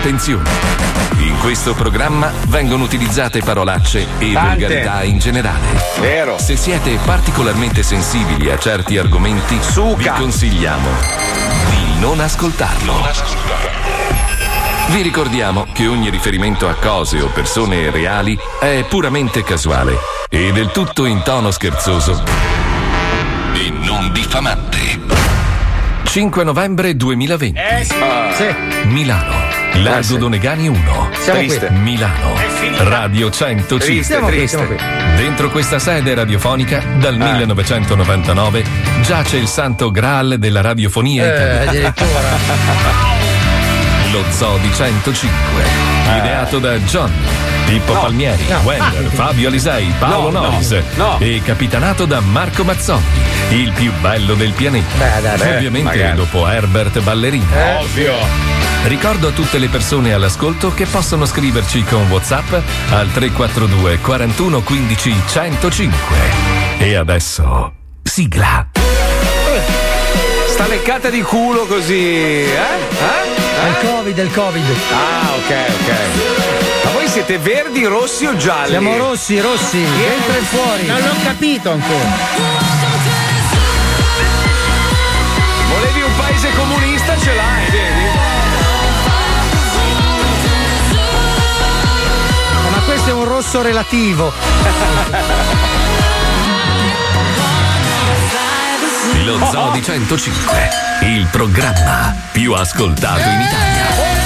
Attenzione! In questo programma vengono utilizzate parolacce e Tante. volgarità in generale. Vero. Se siete particolarmente sensibili a certi argomenti, vi consigliamo di non ascoltarlo. Vi ricordiamo che ogni riferimento a cose o persone reali è puramente casuale e del tutto in tono scherzoso e non diffamante. 5 novembre 2020. Eh Milano. Largo Donegani 1. Siamo Triste. qui. Milano. Radio 105. Triste, Siamo qui, triste. siamo Dentro questa sede radiofonica, dal 1999, giace il santo graal della radiofonia Eh, italiana. Lo Zoo di 105. Ideato da John. Pippo No. Palmieri, No. Wender, Fabio Alisei, Paolo No, no, Nois no. e capitanato da Marco Mazzotti, il più bello del pianeta. Beh, dai, beh, Ovviamente magari. dopo Herbert Ballerina. Ovvio. Ricordo a tutte le persone all'ascolto che possono scriverci con WhatsApp al 342 41 15 105. E adesso sigla. Sta leccata di culo così, eh? Eh? È il Covid, è il Covid. Ah, ok, ok. Ma voi siete verdi, rossi o gialli? Siamo rossi, rossi, dentro e fuori. Non l'ho capito ancora. Volevi un paese comunista, ce l'hai, vedi? Ma questo è un rosso relativo. Lo Zoo di 105, il programma più ascoltato in Italia.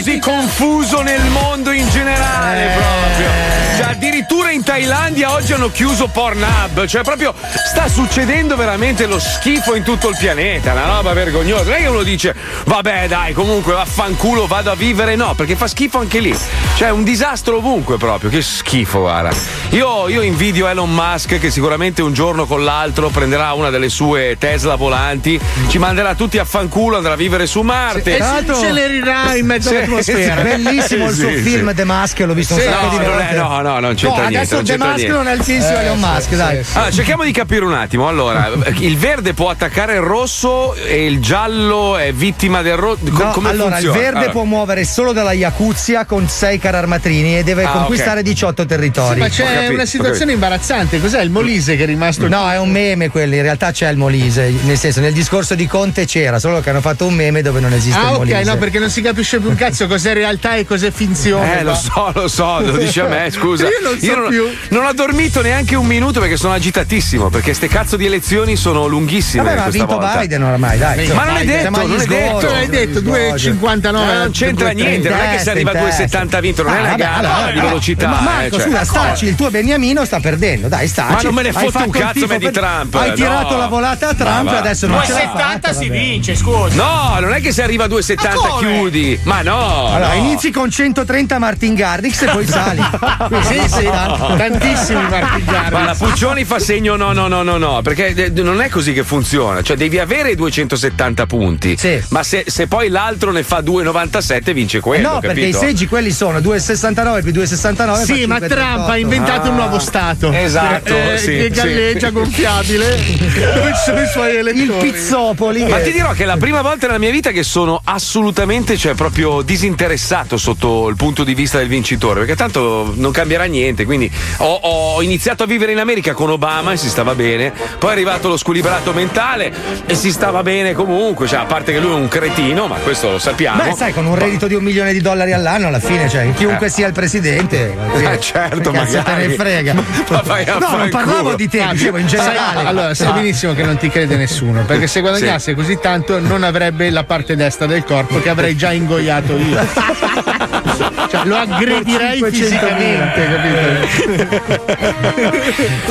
Così confuso nel mondo in generale proprio. Cioè, addirittura in Thailandia oggi hanno chiuso Pornhub. Cioè, proprio sta succedendo veramente lo schifo in tutto il pianeta. Una roba vergognosa. Non è che uno dice, vabbè, dai, comunque vaffanculo, vado a vivere. No, perché fa schifo anche lì. Cioè, un disastro ovunque proprio. Che schifo, guarda. Io, io invidio Elon Musk che sicuramente un giorno con l'altro prenderà una delle sue Tesla volanti, ci manderà tutti a fanculo, andrà a vivere su Marte. Tra l'altro- Accelerirà in mezzo Sì, all'atmosfera. sì. Bellissimo il suo Sì, film sì. The Mask, l'ho visto un Sì, sacco no, di volte. no, no, non c'entra No, niente, adesso non The Mask niente. non è il di Elon Musk, dai. Allora, cerchiamo di capire un attimo. Allora, il verde può attaccare il rosso e il giallo è vittima del rosso. No, come allora, funziona? il verde Allora. può muovere solo dalla Yakuzia con 6 carri armatrini e deve Ah, conquistare ok. 18 territori. Ma c'è una situazione imbarazzante. Cos'è il Molise che è rimasto? No, è un meme quello, in realtà c'è il Molise, nel senso nel discorso di Conte c'era, solo che hanno fatto un meme dove non esiste Ah, il ok, Molise. no, perché non si capisce più un cazzo cos'è realtà e cos'è finzione. Eh, lo qua. so, lo so, lo dice a me, scusa. Io non so non, più. non ho dormito neanche un minuto perché sono agitatissimo. Perché ste cazzo di elezioni sono lunghissime. Vabbè, ma ha vinto volta. Biden ormai, dai. Ma non è detto, non è detto. Tu l'hai detto, 2,59. Ma non c'entra niente, non è che se arriva a 2,70 ha vinto, non è Ah, una vabbè, gara allora, di no. velocità. Ma eh, Marco, cioè. scusa, staci, il tuo Beniamino sta perdendo, dai, staci. Ma non me ne fotte fatto un cazzo di Trump, Hai no. tirato la volata a Trump Ma e adesso non ce l'ha fatta. 2,70 si vince, scusa. No, non è che se arriva a 2,70 come? chiudi. Ma no. Allora, no. inizi con 130 Martin Garrix e poi sali. Sì, sì, tantissimi Martin Garrix. Ma la Puccioni fa segno no, no, no, no, no, perché eh, non è così che funziona. Cioè, devi avere i 270 punti. Ma se, se poi l'altro ne fa 2,97 vince quello. no, perché i capito? seggi quelli sono 2,69 più 2,69. Sì, ma 5,38. Trump ha inventato un nuovo stato. Esatto, Eh, sì, che sì. galleggia gonfiabile. Dove ci sono i suoi elettori. Il Pizzopoli. Ma ti dirò che è la prima volta nella mia vita che sono assolutamente, cioè proprio disinteressato sotto il punto di vista del vincitore, perché tanto non cambierà niente. Quindi ho, ho iniziato a vivere in America con Obama e si stava bene, poi è arrivato lo squilibrato mentale e si stava bene comunque, cioè, a parte che lui è un cretino, ma questo lo sappiamo. Beh, sai, con un reddito di un milione di dollari all'anno, alla fine, cioè, chiunque Eh. sia il presidente. Eh, certo, che cazzo te magari. ne frega. Ma vai a no, non parlavo di te, dicevo in generale. Sai- allora, sai benissimo che non ti crede nessuno, perché se guadagnasse così tanto non avrebbe la parte destra del corpo che avrei già ingoiato io. cioè, lo aggredirei 500.000. fisicamente, capito?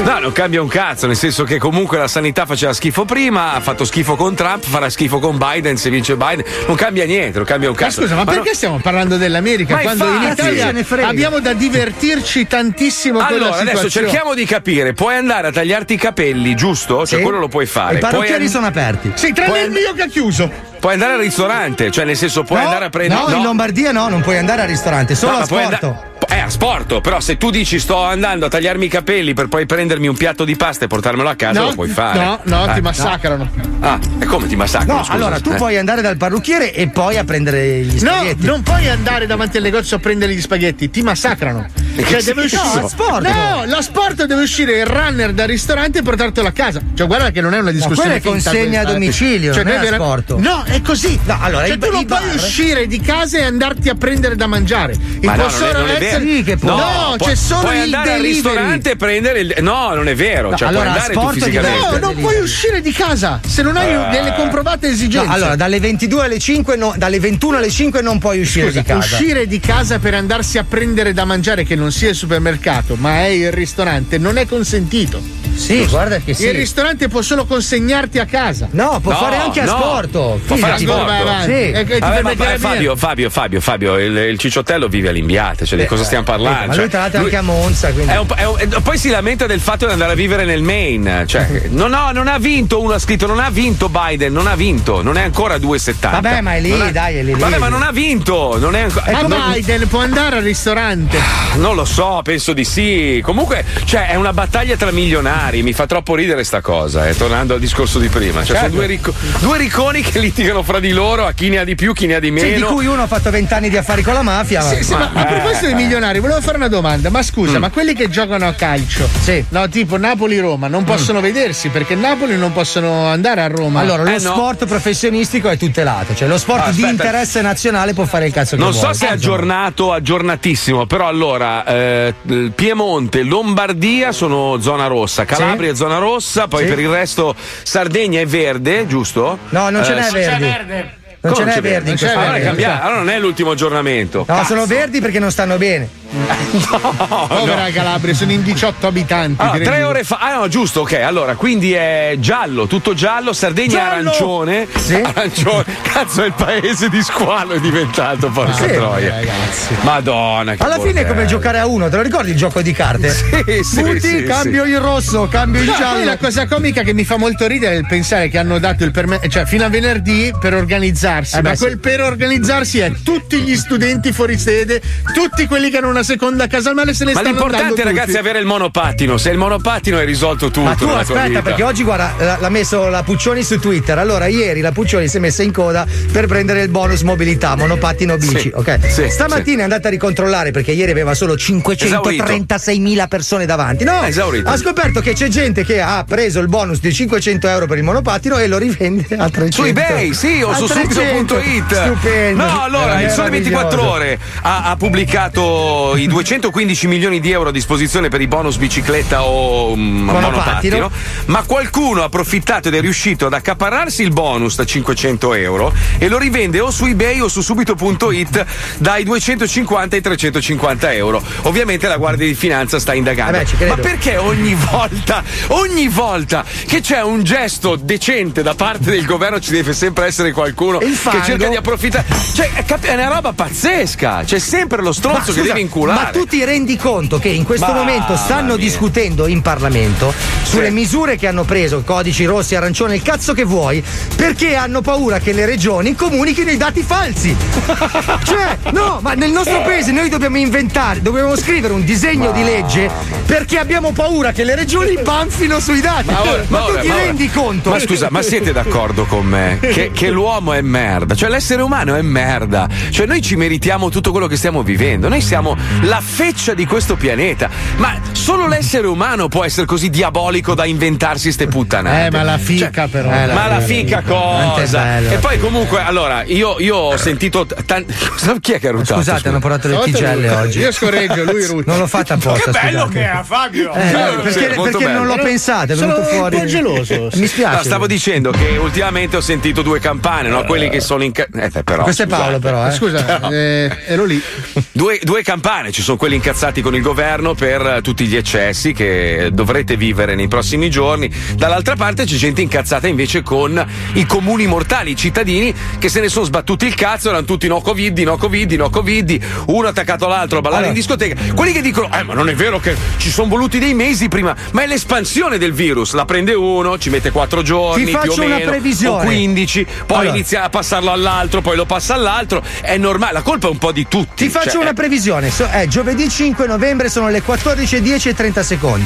No, non cambia un cazzo, nel senso che comunque la sanità faceva schifo prima, ha fatto schifo con Trump, farà schifo con Biden se vince Biden. Non cambia niente, non cambia un Ma cazzo. scusa, ma, no- perché stiamo parlando dell'America Ma quando in Italia ne frega. abbiamo da divertirci tantissimo Allora, adesso cerchiamo di capire. Puoi andare a tagliarti i capelli, giusto? Cioè, Sì. quello lo puoi fare. I Puoi, parrucchieri an- sono aperti. Sì, tranne Puoi il mio che ha chiuso. Puoi andare al ristorante, cioè, nel senso, puoi no, andare a prendere. no, in Lombardia no, non puoi andare al ristorante, solo No, a sporto. È asporto, però se tu dici sto andando a tagliarmi i capelli per poi prendermi un piatto di pasta e portarmelo a casa, no, lo puoi fare. No, no, eh. ti massacrano. Ah, e come ti massacrano? No, scusa? allora tu Eh. puoi andare dal parrucchiere e poi a prendere gli No, spaghetti. non puoi andare davanti al negozio a prendere gli spaghetti, ti massacrano. Cioè, deve uscire. No, sport. No, la sport deve uscire il runner dal ristorante e portartelo a casa. Cioè, guarda che non è una discussione. quella è consegna questa, a eh. domicilio, Cioè, non è vera- asporto. No, è così. No, allora, cioè, i- tu non i puoi bar- uscire di casa e andarti a prendere da mangiare. Il Ma tuo no, non è, non è vero. Sì, che può. No, puoi- c'è solo puoi il andare al delivery. ristorante e prendere il. No, non è vero. No, cioè, allora, puoi andare tu fisicamente. No, non puoi uscire di casa se non hai Eh. delle comprovate No, esigenze. allora, dalle 22 alle 5, no- dalle 21 alle 5 non puoi uscire Scusa, di casa. uscire di casa per andarsi a prendere da mangiare che non sia il supermercato, ma è il ristorante, non è consentito. Sì, guarda che sì. Il ristorante può solo consegnarti a casa. No, può No, fare anche a no. sporto. Può fare a Fidati. sport. Vai avanti. Sì. E ti Vabbè, ma, eh. Fabio, Fabio, Fabio, Fabio, il, il cicciottello vive all'imbiate, cioè di cosa stiamo parlando? Eh, ma Cioè, lui tra l'altro è lui- anche a Monza, quindi. è un è un- e poi si lamenta del fatto di andare a vivere nel Maine. Cioè, no, no, non ha vinto. Uno ha scritto: non ha vinto Biden, non ha vinto, non è ancora 2,70. Vabbè, ma è lì, ha- dai, è lì, lì. Vabbè, ma non ha vinto. Non è ancora. Ma non- Biden può andare al ristorante. non lo so, penso di sì. Comunque, cioè, è una battaglia tra milionari. Mi fa troppo ridere sta cosa, eh, tornando al discorso di prima. Cioè, Certo. sono due, ricco- due ricconi che litigano fra di loro a chi ne ha di più, chi ne ha di Sì, meno. di cui uno ha fatto 20 anni di affari con la mafia. Sì, sì, ma a proposito dei milionari, volevo fare una domanda. Ma scusa, ma quelli che giocano a calcio, Sì. no, tipo Napoli-Roma, non possono vedersi perché Napoli non possono andare a Roma. Allora, lo Eh, no. sport professionistico è tutelato, cioè lo sport Ah, di aspetta. interesse nazionale può fare il cazzo che Non vuole. so se è aggiornato, aggiornatissimo, però allora eh, Piemonte, Lombardia sono zona rossa, Calabria è zona rossa, poi Sì. per il resto Sardegna è verde, giusto? No, non ce Eh, n'è sì. verdi. Non ce n'è verdi in c'è questo Allora, verde? allora non è l'ultimo aggiornamento. No, Cazzo. sono verdi perché non stanno bene. Povera Calabria, sono in 18 abitanti. Allora, ti tre ore fa. Ah, no, giusto, ok. Allora, quindi è giallo, tutto giallo, Sardegna Giallo! arancione. Sì. Arancione. Cazzo, è il paese di squalo è diventato, porca Sì, troia. ragazzi. Madonna, che Alla fine è come giocare a uno, te lo ricordi il gioco di carte? Sì, sì, Butti, sì, cambio sì. il rosso, cambio il No, poi giallo. la cosa comica che mi fa molto ridere è il pensare che hanno dato il permesso, cioè fino a venerdì per organizzarsi. Eh beh, ma sì. quel per organizzarsi è tutti gli studenti fuori sede, tutti quelli che hanno una seconda casa al mare se ne Ma stanno l'importante, ragazzi, tutti. è avere il monopattino. Se il monopattino hai risolto tutto. Ma tu nella tua aspetta, vita. perché oggi guarda, l'ha l'ha messo la Puccioni su Twitter. Allora, ieri la Puccioni si è messa in coda per prendere il bonus mobilità, monopattino bici. Sì, ok. sì, Stamattina è andata a ricontrollare perché ieri aveva solo 536.000 persone davanti. No, Esaurito. ha scoperto che c'è gente che ha preso il bonus di 500 euro per il monopattino e lo rivende a 300. Su eBay, sì, o A su 300. subito.it. Stupendo. No, allora, il Sole 24 Meraviglioso. Ore ha, ha pubblicato i 215 milioni di euro a disposizione per i bonus bicicletta o mm, Monopattino. monopattino, ma qualcuno ha approfittato ed è riuscito ad accaparrarsi il bonus da 500 euro e lo rivende o su eBay o su subito.it dai 250 ai 350 euro. Ovviamente la Guardia di Finanza sta indagando. Eh ci credo. ma perché ogni volta, ogni volta che c'è un gesto decente da parte del governo ci deve sempre essere qualcuno che cerca di approfittare? Cioè, è, cap- è una roba pazzesca. C'è sempre lo stronzo Ma che scusa, deve inculare. Ma tu ti rendi conto che in questo Mamma momento stanno discutendo in Parlamento sulle Sì. misure che hanno preso, codici rossi, arancione, il cazzo che vuoi, perché hanno paura che le regioni comunichino i dati falsi. cioè, no, ma nel nostro paese noi dobbiamo inventare, dobbiamo scrivere un disegno di legge perché abbiamo paura che le regioni banfino sui dati. Ma, ora- ma tu ora- ti ma ora- rendi conto? Ma scusa, ma siete d'accordo con me che, che l'uomo è merda? Cioè, l'essere umano è merda. Cioè, noi ci meritiamo tutto quello che stiamo vivendo. Noi siamo la feccia di questo pianeta. Ma solo l'essere umano può essere così diabolico da inventarsi ste puttanate. Eh, ma la fica Cioè, però. eh, ma la fica è cosa? bello. E poi comunque, allora, io, io ho sentito. t- tan- chi è che ha ruttato? Scusate, scusa? hanno portato le tigelle oggi. Io scorreggio, lui rutta. Non l'ho fatta apposta. Che bello scusate. che era Fabio! Eh, Sì, perché perché non l'ho pensato, è Sono venuto fuori. un po' geloso. Mi spiace. No, stavo dicendo che ultimamente ho sentito due campane, no? Quelli che sono in. ca- Eh, però, Questo è Paolo, però, eh. Scusa, eh, ero lì. Due, due campane, ci sono quelli incazzati con il governo per eh, tutti gli eccessi che dovrete vivere nei prossimi giorni. Dall'altra parte c'è gente incazzata invece con i comuni mortali, i cittadini che se ne sono sbattuti il cazzo, erano tutti no covid, no covid, no covid, uno attaccato all'altro a ballare Allora. in discoteca. Quelli che dicono, eh ma non è vero che ci sono voluti dei mesi prima, ma è l'espansione del virus, la prende uno, ci mette quattro giorni, Ti più o faccio una meno, previsione. o 15, poi Allora. inizia a passarlo all'altro, poi lo passa all'altro, è normale, la colpa è un po' di tutti. Ti faccio Cioè, una previsione. So- è giovedì 5 novembre, sono le 14.10 e 30 secondi.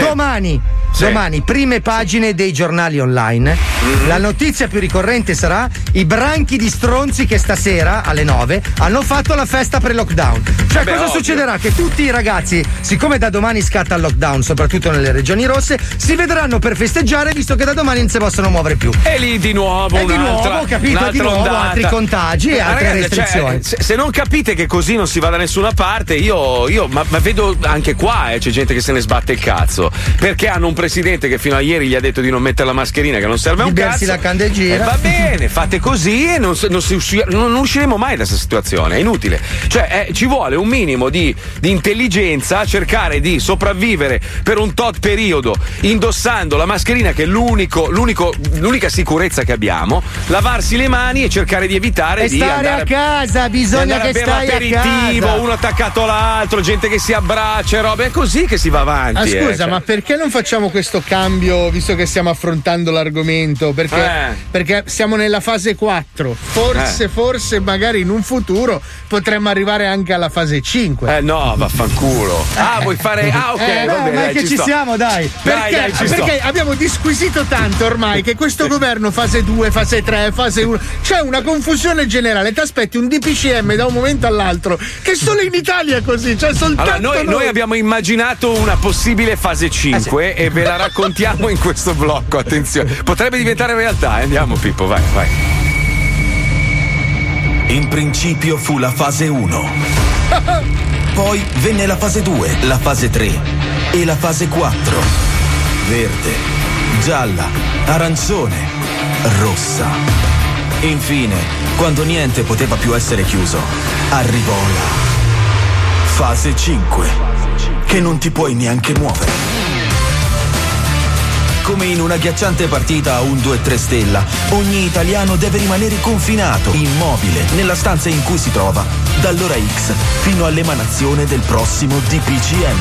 Domani, Sì. domani, prime pagine dei giornali online. Mm-hmm. La notizia più ricorrente sarà i branchi di stronzi che stasera alle 9 hanno fatto la festa pre-lockdown. Cioè, Beh, cosa ovvio. succederà? Che tutti i ragazzi, siccome da domani scatta il lockdown, soprattutto nelle regioni rosse, si vedranno per festeggiare visto che da domani non si possono muovere più. E lì di nuovo E di nuovo, capito, di nuovo ondata. altri contagi e altre ragazzi, cioè, restrizioni. se, se non capite che così non si va da nessuna parte, io, io- ma, ma vedo anche qua, eh, c'è gente che se ne sbatte il cazzo. Perché hanno un presidente che fino a ieri gli ha detto di non mettere la mascherina, che non serve a un bersi cazzo. la candeggina. E va bene, fate così e non, non non- usciremo mai da questa situazione, è inutile. Cioè, eh, ci vuole un minimo di, di intelligenza a cercare di sopravvivere per un tot periodo indossando la mascherina, che è l'unico, l'unico- l'unica sicurezza che abbiamo, lavarsi le mani e cercare di evitare E di stare andare a casa, bisogna che stai a casa. uno attaccato all'altro, gente che si abbraccia e robe, è così che si va avanti. Ah, eh, scusa, cioè. ma perché non facciamo questo cambio visto che stiamo affrontando l'argomento? Perché, Eh. perché siamo nella fase 4. Forse, Eh. forse, magari in un futuro potremmo arrivare anche alla fase 5. Eh no, vaffanculo. Ah, vuoi fare. Ah, ok, Eh, Eh, bene. ma dai, che ci sto. siamo, dai. Dai, Perché, dai, sto. perché abbiamo disquisito tanto ormai che questo governo fase 2, fase 3, fase 1 c'è una confusione generale. Ti aspetti un DPCM da un momento all'altro che solo in Italia è così, cioè soltanto Allora, noi, noi. noi abbiamo immaginato una possibile fase 5 e ve la raccontiamo in questo blocco. Attenzione, potrebbe diventare realtà. eh. Andiamo, Pippo, vai, vai. In principio fu la fase 1. Poi venne la fase 2, la fase 3 e la fase 4. Verde, gialla, arancione, rossa. Infine, quando niente poteva più essere chiuso, arrivò la fase 5, che non ti puoi neanche muovere. Come in una ghiacciante partita a un 2-3 stella, ogni italiano deve rimanere confinato, immobile, nella stanza in cui si trova, dall'ora X fino all'emanazione del prossimo DPCM.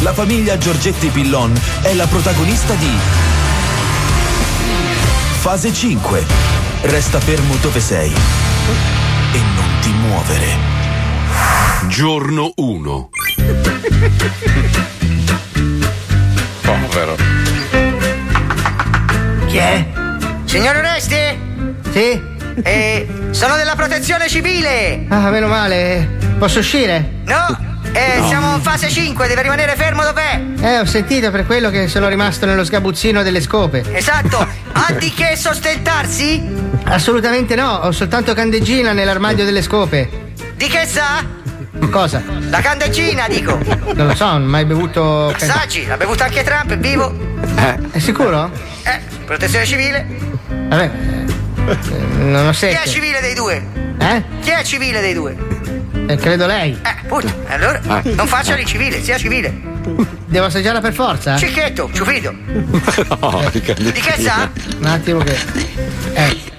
La famiglia Giorgetti Pillon è la protagonista di Fase 5. Resta fermo dove sei e non ti muovere. Giorno 1. Povero. Chi è? Signor Oreste? Sì? Eh, sono della protezione civile! Ah, meno male. Posso uscire? No? Eh, siamo in fase 5, deve rimanere fermo dov'è? Eh, ho sentito per quello che sono rimasto nello sgabuzzino delle scope. Esatto! Ha di che sostentarsi? Assolutamente no, ho soltanto candeggina nell'armadio delle scope. Di che sa? Cosa? La candeggina, dico! Non lo so, non ho mai bevuto. Assaggi, l'ha bevuta anche Trump, è vivo? È sicuro? Eh, protezione civile? Vabbè. eh, Non ho Chi sete. è civile dei due? Eh? Chi è civile dei due? Eh, credo lei. Eh, appunto, allora non faccia l'incivile, sia civile. Devo assaggiarla per forza? Cicchetto, ciufido. No, di Di che sa? Un attimo che. Eh.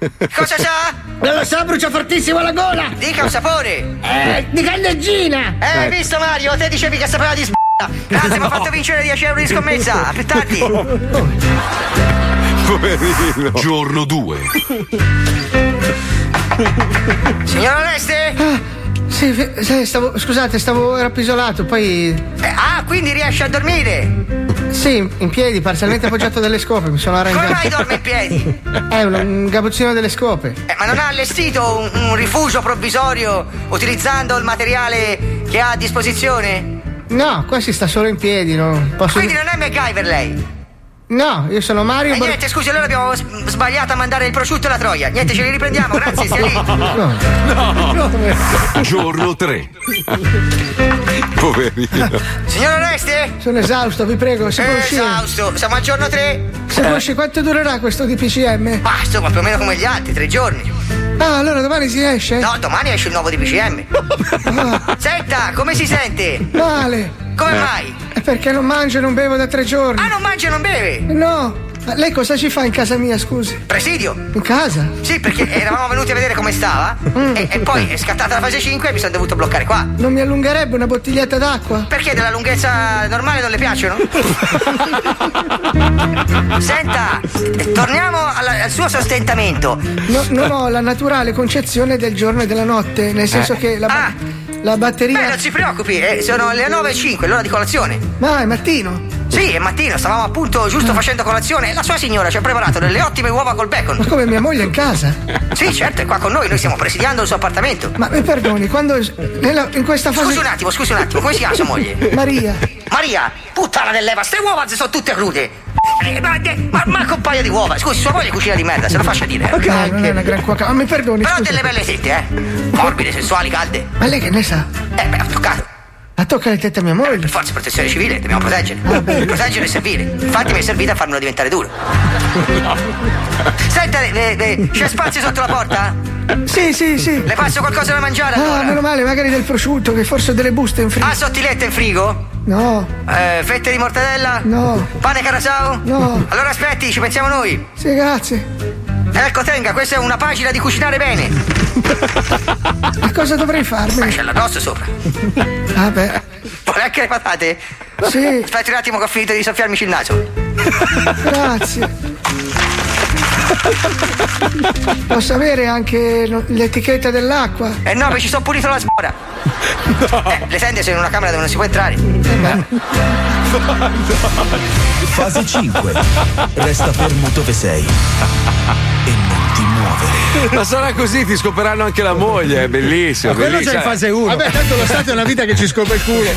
Cosa sa? Non lo so, brucia fortissimo la gola! Dica un sapore. Eh, di candeggina! Eh, hai visto Mario? Te dicevi che sapeva di s***a. Grazie, mi ha fatto vincere 10 euro di scommessa. A più tardi. Poverino. Giorno 2. Signor Oreste? Sì, stavo. Scusate, stavo. ero appisolato, poi. Eh, ah, quindi riesce a dormire? Sì, in piedi, parzialmente appoggiato dalle scope, mi sono Come mai dorme in piedi? È un, un gabuzzino delle scope. Eh, ma non ha allestito un, un rifugio provvisorio utilizzando il materiale che ha a disposizione? No, qua si sta solo in piedi, no. Posso. Quindi non è MacGyver lei? No, io sono Mario E niente, scusi, allora abbiamo s- sbagliato a mandare il prosciutto e la troia. Niente, ce li riprendiamo, grazie, stia lì. Giorno 3. Poverino. Signor Oreste? Sono esausto, vi prego, si può Eh, uscire. esausto, siamo al giorno 3. Se può uscire, quanto durerà questo DPCM? Ma insomma, più o meno come gli altri, tre giorni. Ah, allora domani si esce? No, domani esce il nuovo DPCM. Senta, come si sente? Male. Come mai? È perché non mangio e non bevo da tre giorni. Ah, non mangia e non beve? No, Ma lei cosa ci fa in casa mia, scusi? Presidio. In casa? Sì, perché eravamo venuti a vedere come stava e, e poi è scattata la fase 5 e mi sono dovuto bloccare qua. Non mi allungherebbe una bottiglietta d'acqua? Perché della lunghezza normale non le piacciono? Senta, eh, torniamo alla- al suo sostentamento. No, non ho la naturale concezione del giorno e della notte, nel senso Eh. che la, ba- la batteria. Beh, non si preoccupi, eh, sono le 9.05, l'ora di colazione. Ma è mattino? Sì, è mattino, stavamo appunto giusto facendo colazione e la sua signora ci ha preparato delle ottime uova col bacon. Ma come mia moglie è in casa? Sì, certo, è qua con noi, noi stiamo presidiando il suo appartamento. Ma mi perdoni, quando nella- in questa fase. Scusi un attimo, scusi un attimo, come si chiama sua moglie? Maria. Maria, puttana dell'Eva, ste uova sono tutte crude. Eh, Ma, ma, manco un paio di uova. Scusi, sua moglie cucina di merda, se lo faccia dire. Ok, non è una gran cuoca. Ma mi perdoni, Però scusi. delle belle tette, eh. Morbide, sensuali, calde. Ma lei che ne sa? Eh, beh, ho toccato. Ma tocca le tette a mia moglie. Per forza, protezione civile, dobbiamo proteggere. Proteggere e servire. Infatti mi è servita a farmelo diventare duro. Senta, eh, eh, c'è spazio sotto la porta? Sì, sì, sì. Le passo qualcosa da mangiare Ah, allora? meno male, magari del prosciutto, che forse ho delle buste in frigo. Ah, sottilette in frigo? No, Eh, fette di mortadella? no. Pane carasau? No. Allora aspetti, ci pensiamo noi. Sì, grazie. Ecco, tenga, questa è una pagina di cucinare bene. Ma cosa dovrei Ma farmi? c'è l'addosso sopra. Vabbè. Vuole anche le patate? Sì, Aspetti un attimo che ho finito di soffiarmici il naso. grazie. Posso avere anche no- l'etichetta dell'acqua? Eh no, perché ci sto pulito la sbora. Eh, le tende sono in una camera dove non si può entrare. Fase 5. Resta fermo dove sei. E non ti muovere. Ma sarà così, ti scoperanno anche la moglie, è bellissimo. Quello c'è in fase 1. Vabbè, tanto lo stato è una vita che ci scopre il culo.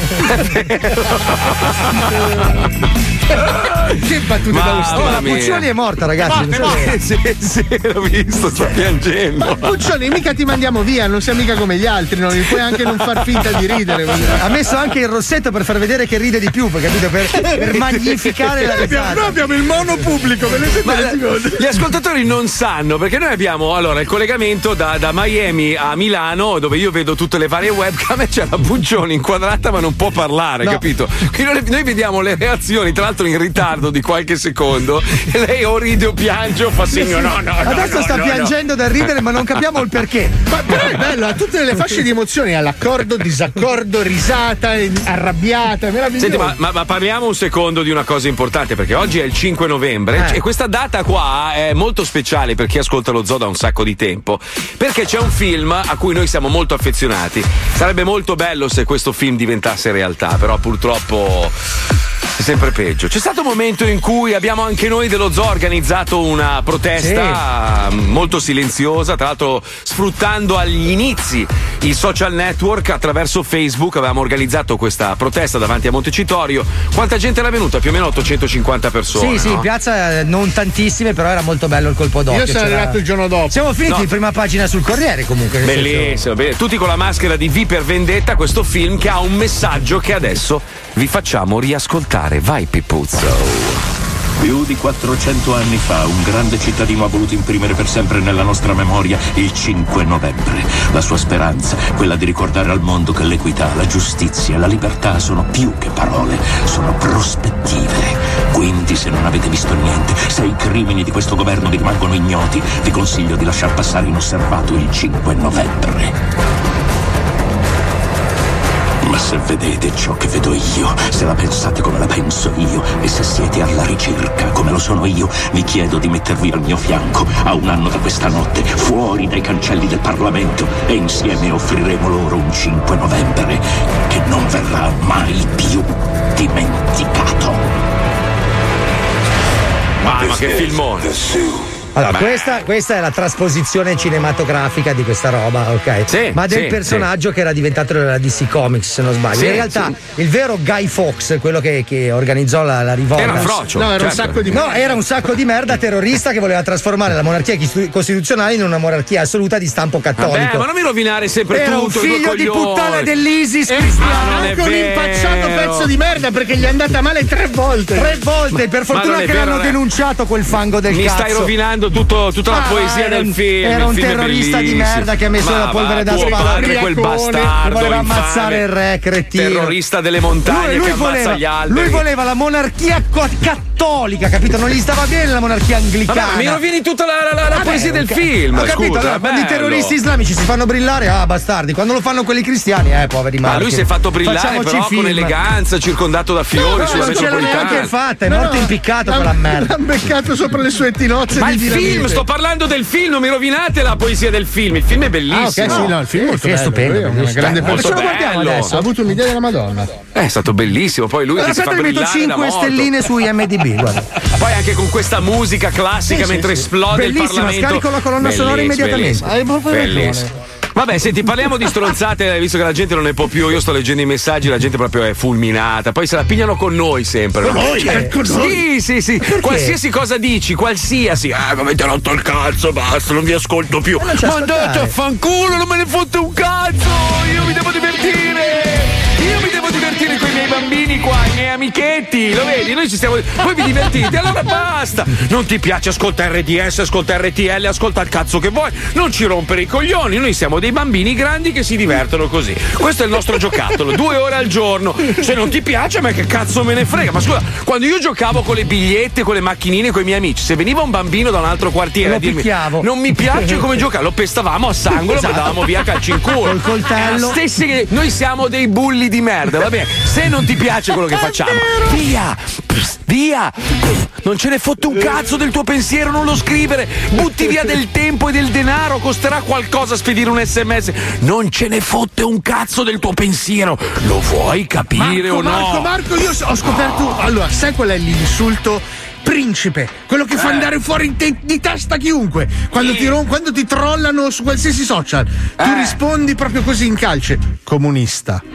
che battute da Mamma ustio. Oh, la mia. Puccioni è morta, ragazzi. Morte, non so Sì, sì, l'ho visto, sto piangendo. Puccioni, mica ti mandiamo via, non sei mica come gli altri, non puoi anche non far finta di ridere. Ha messo anche il rossetto per far vedere che ride di più, per, capito? Per, per magnificare la risata. noi abbiamo il mono pubblico, ve ne Ma gli ascoltatori non sanno perché noi abbiamo allora il collegamento da, da Miami a Milano dove io vedo tutte le varie webcam e c'è la Puccioni inquadrata ma non può parlare, No. capito? Quindi noi, noi vediamo le reazioni, tra l'altro in ritardo di qualche secondo e lei o ride o piange o fa segno no, no, no. Adesso no, sta no, no. piangendo dal ridere, ma non capiamo il perché. Ma però è bello, ha tutte le fasce di emozioni, all'accordo, disaccordo, risata, arrabbiata. Senti, ma, ma- ma parliamo un secondo di una cosa importante, perché oggi è il 5 novembre Eh. e questa data qua è molto speciale per chi ascolta lo zoo da un sacco di tempo. Perché c'è un film a cui noi siamo molto affezionati. Sarebbe molto bello se questo film diventasse realtà, però purtroppo. È sempre peggio. C'è stato un momento in cui abbiamo anche noi dello zoo organizzato una protesta molto silenziosa, tra l'altro sfruttando agli inizi i social network attraverso Facebook. Avevamo organizzato questa protesta davanti a Montecitorio. Quanta gente era venuta? Più o meno 850 persone. Sì, sì, no? in piazza eh, non tantissime, però era molto bello il colpo d'occhio. Io sono c'era- arrivato il giorno dopo. Siamo finiti No. in prima pagina sul Corriere comunque. senso- Bellissimo, bene. tutti con la maschera di V per Vendetta, questo film che ha un messaggio che adesso vi facciamo riascoltare. Vai Pippuzzo. Più di 400 anni fa un grande cittadino ha voluto imprimere per sempre nella nostra memoria il 5 novembre. La sua speranza, quella di ricordare al mondo che l'equità, la giustizia la libertà sono più che parole, sono prospettive. Quindi se non avete visto niente, se i crimini di questo governo vi rimangono ignoti, vi consiglio di lasciar passare inosservato il 5 novembre. Se vedete ciò che vedo io, se la pensate come la penso io, e se siete alla ricerca come lo sono io, vi chiedo di mettervi al mio fianco a un anno da questa notte, fuori dai cancelli del Parlamento, e insieme offriremo loro un 5 novembre che non verrà mai più dimenticato. Ah, ma che filmone! Allora, questa, questa è la trasposizione cinematografica di questa roba, ok? Sì, Ma del sì, personaggio che era diventato della DC Comics, se non sbaglio. Sì, In realtà, sì. il vero Guy Fawkes, quello che, che organizzò la, la rivolta. Era un frocio. No, era un certo. sacco di No, era un sacco di merda terrorista che voleva trasformare la monarchia costituzionale in una monarchia assoluta di stampo cattolico. Vabbè, ma non mi rovinare sempre Era un tutto. i figlio due di puttana dell'ISIS, E cristiano. anche un vero. impacciato pezzo di merda perché gli è andata male tre volte. Tre volte, per fortuna che vero, l'hanno eh. denunciato quel fango del Mi cazzo. stai rovinando sfogando tutto- tutta la Ah, poesia del un- film. era un film terrorista di merda che ha messo Ma la polvere da spada. padre, quel bastardo. voleva infame. ammazzare il re, cretino. Terrorista delle montagne Lui, lui che ammazza voleva, gli alberi. lui voleva la monarchia co- cattolica, capito? Non gli stava bene la monarchia anglicana. Vabbè, mi rovini tutta la, la- la Vabbè, poesia del film. Ho capito, scusa, allora, quando i terroristi islamici si fanno brillare, ah, bastardi. Quando lo fanno quelli cristiani, eh, poveri Ma lui si è fatto brillare Facciamoci però film. con eleganza, circondato da fiori No, sulla non ce l'ha metropolitana. neanche fatta, è morto impiccato quella merda. L'ha beccato sopra le sue tinozze Ma di il dinamite. film, sto parlando del film, non mi rovinate la poesia del film. Il film è bellissimo. Ah, ok, sì, no, il film è molto è bello, stupendo, è una grande Ma ce lo guardiamo adesso? Ha avuto un'idea della Madonna. Eh, È stato bellissimo. Poi lui che si fa Aspetta, gli metto brillare da 5 morto. stelline su IMDB, guarda. Poi anche con questa musica classica Sì, sì, mentre sì. esplode il Bellissima, Parlamento. scarico la colonna sonora Bellissimo, immediatamente. bellissimo. Bellissimo. Vabbè, senti, parliamo di stronzate, visto che la gente non ne può più. Io sto leggendo i messaggi, la gente proprio è fulminata. Poi se la pigliano con noi sempre. Con no? noi? Cioè, Eh, con sì, noi? sì, sì. Qualsiasi cosa dici, qualsiasi. Ah, ma avete rotto il cazzo, basta, non vi ascolto più. ci Ma andate a fanculo, non me ne fotte un cazzo! Io mi devo divertire! Io mi devo divertire con i miei bambini qua, i miei amichetti, lo vedi? Noi ci stiamo. Voi vi divertite, allora basta! Non ti piace ascolta RDS, ascolta RTL, ascolta il cazzo che vuoi, non ci rompere i coglioni, noi siamo dei bambini grandi che si divertono così. Questo è il nostro giocattolo, due ore al giorno. Se non ti piace, a me che cazzo me ne frega? Ma scusa, quando io giocavo con le bigliette, con le macchinine, con i miei amici, se veniva un bambino da un altro quartiere Lo a dirmi picchiavo. non mi piace come giocare, lo pestavamo a sangue, lo Esatto. mandavamo via calci in culo. Col coltello. Che- noi siamo dei bulli di merda, va bene. Se non ti piace quello che facciamo, via, pss, via. Non ce ne fotte un cazzo del tuo pensiero, non lo scrivere. Butti via del tempo e del denaro, costerà qualcosa spedire un sms. Non ce ne fotte un cazzo del tuo pensiero. Lo vuoi capire Marco, o no? Marco, Marco, io ho scoperto. Allora, sai qual è l'insulto? Principe, quello che fa Eh. andare fuori te- di testa chiunque. Quando, ti, rom- quando ti trollano su qualsiasi social, tu Eh. rispondi proprio così in calce: comunista.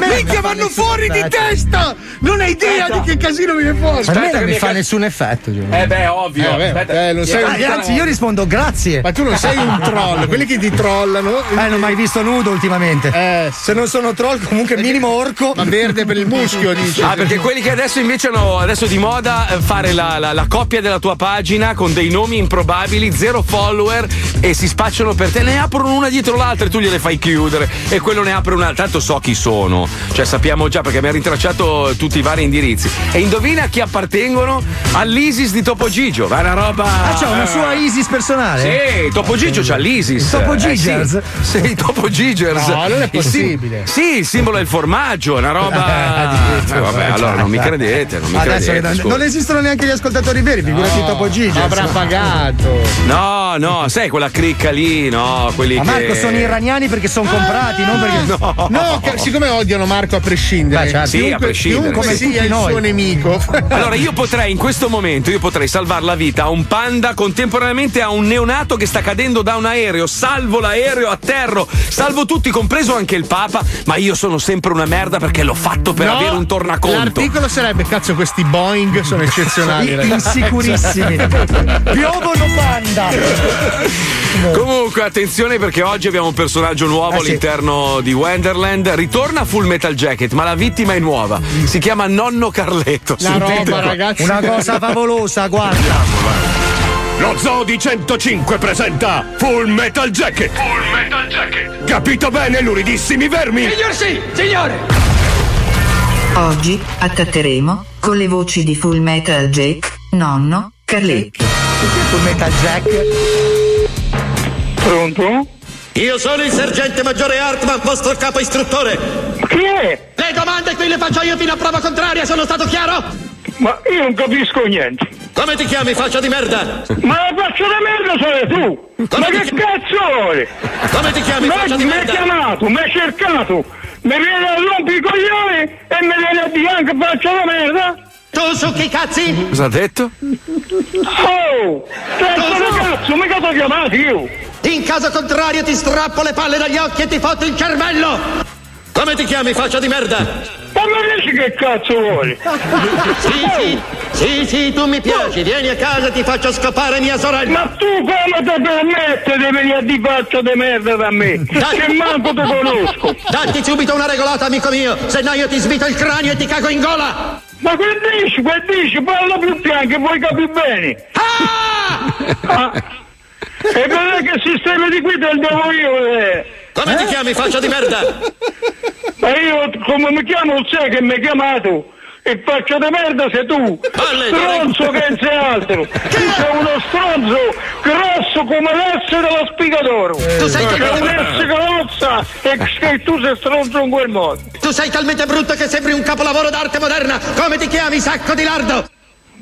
Minchia, vanno fuori di testa! Non hai idea di che casino viene fuori. A me Aspetta non che mi fa ca- nessun effetto. Eh beh, ovvio. Eh, vabbè, Aspetta. eh, non sei Ah, un anzi, io rispondo grazie. Ma tu non sei un troll, quelli che ti trollano. Eh, non ho mai visto nudo ultimamente. Eh, Se non sono troll, comunque minimo orco. Ma verde per il muschio, dice. Ah, perché quelli che adesso invece hanno adesso di moda eh, fare la, la- la coppia della tua pagina con dei nomi improbabili, zero follower e si spacciano per te, ne aprono una dietro l'altra e tu gliele fai chiudere e quello ne apre un'altra. Tanto so chi sono, cioè sappiamo già perché mi ha rintracciato tutti i vari indirizzi. E indovina a chi appartengono? All'ISIS di Topo Gigio, è una roba. Ah, c'ha una sua ISIS personale? Sì, Topo Gigio c'ha l'ISIS. Topo Eh, Gigers? sì. Sì, Topo Gigers. No, non è Il sim- possibile. sì, il simbolo è il formaggio, una roba. Eh, vabbè, allora non mi credete, non mi Adesso credete. non esistono neanche gli ascoltatori veri, figurati Topo Gigi. Avrà pagato. No, no, sai quella cricca lì, no, quelli Ma che. Marco sono iraniani perché sono comprati, non perché. No. No, che- siccome odiano Marco a prescindere, Beh, certo. Sì, a chiunque, prescindere, chiunque come sia il noi. suo nemico. Allora io potrei in questo momento io potrei salvare la vita a un panda contemporaneamente a un neonato che sta cadendo da un aereo, salvo l'aereo, atterro, salvo tutti, compreso anche il Papa, ma io sono sempre una merda perché l'ho fatto per No, avere un tornaconto. L'articolo sarebbe: cazzo, questi Boeing sono eccezionali. Ragazzi. Insicurissimi. Piovono panda. Comunque, attenzione perché oggi abbiamo un personaggio nuovo Eh sì. all'interno di Wonderland. Ritorna Full Metal Jacket, ma la vittima è nuova. Si chiama Nonno Carletto. La Sentite roba, qua. ragazzi. Una cosa favolosa, guarda. Lo Zoo di 105 presenta Full Metal Jacket. Full Metal Jacket. Capito bene, luridissimi vermi? Signor sì, signore! Oggi attaccheremo con le voci di Full Metal Jack, Nonno, Carletto. Full Metal Jack. Pronto? Io sono il sergente maggiore Hartman, vostro capo istruttore. Chi è? Le domande qui le faccio io fino a prova contraria, sono stato chiaro? Ma io non capisco niente. Come ti chiami, faccia di merda? Ma la faccia di merda sei tu! Come Ma ti che chiami? cazzo vuoi? Come ti chiami, Ma faccia di mi hai merda? chiamato, mi hai cercato, mi viene a rompere i coglioni e mi viene a dire anche faccia di merda? Tu su chi cazzi? Cosa ha detto? Oh! Testa di cazzo, mica ti ho chiamato io! In caso contrario ti strappo le palle dagli occhi e ti fotto il cervello! Come ti chiami, faccia di merda? Ma dici che cazzo vuoi? Sì, sì, sì, sì, tu mi piaci, vieni a casa e ti faccio scopare mia sorella! Ma tu come ti permetti di venire di faccia di merda da me? Dai. Che manco ti conosco! Datti subito una regolata, amico mio, se no io ti svito il cranio e ti cago in gola! Ma che dici, che dici? Parla più piano che vuoi capire bene! Ah! Ah, e non è che il sistema di guida il devo io, eh. Come ti chiami, faccia di merda? Ma io come mi chiamo, non sai che mi hai chiamato. E faccia di merda sei tu, stronzo che non sei altro. Tu sei uno stronzo grosso come l'esse dello spigatore. Tu sei un'esse carozza e che tu sei stronzo in quel modo. Tu sei talmente brutto che sembri un capolavoro d'arte moderna. Come ti chiami, sacco di lardo?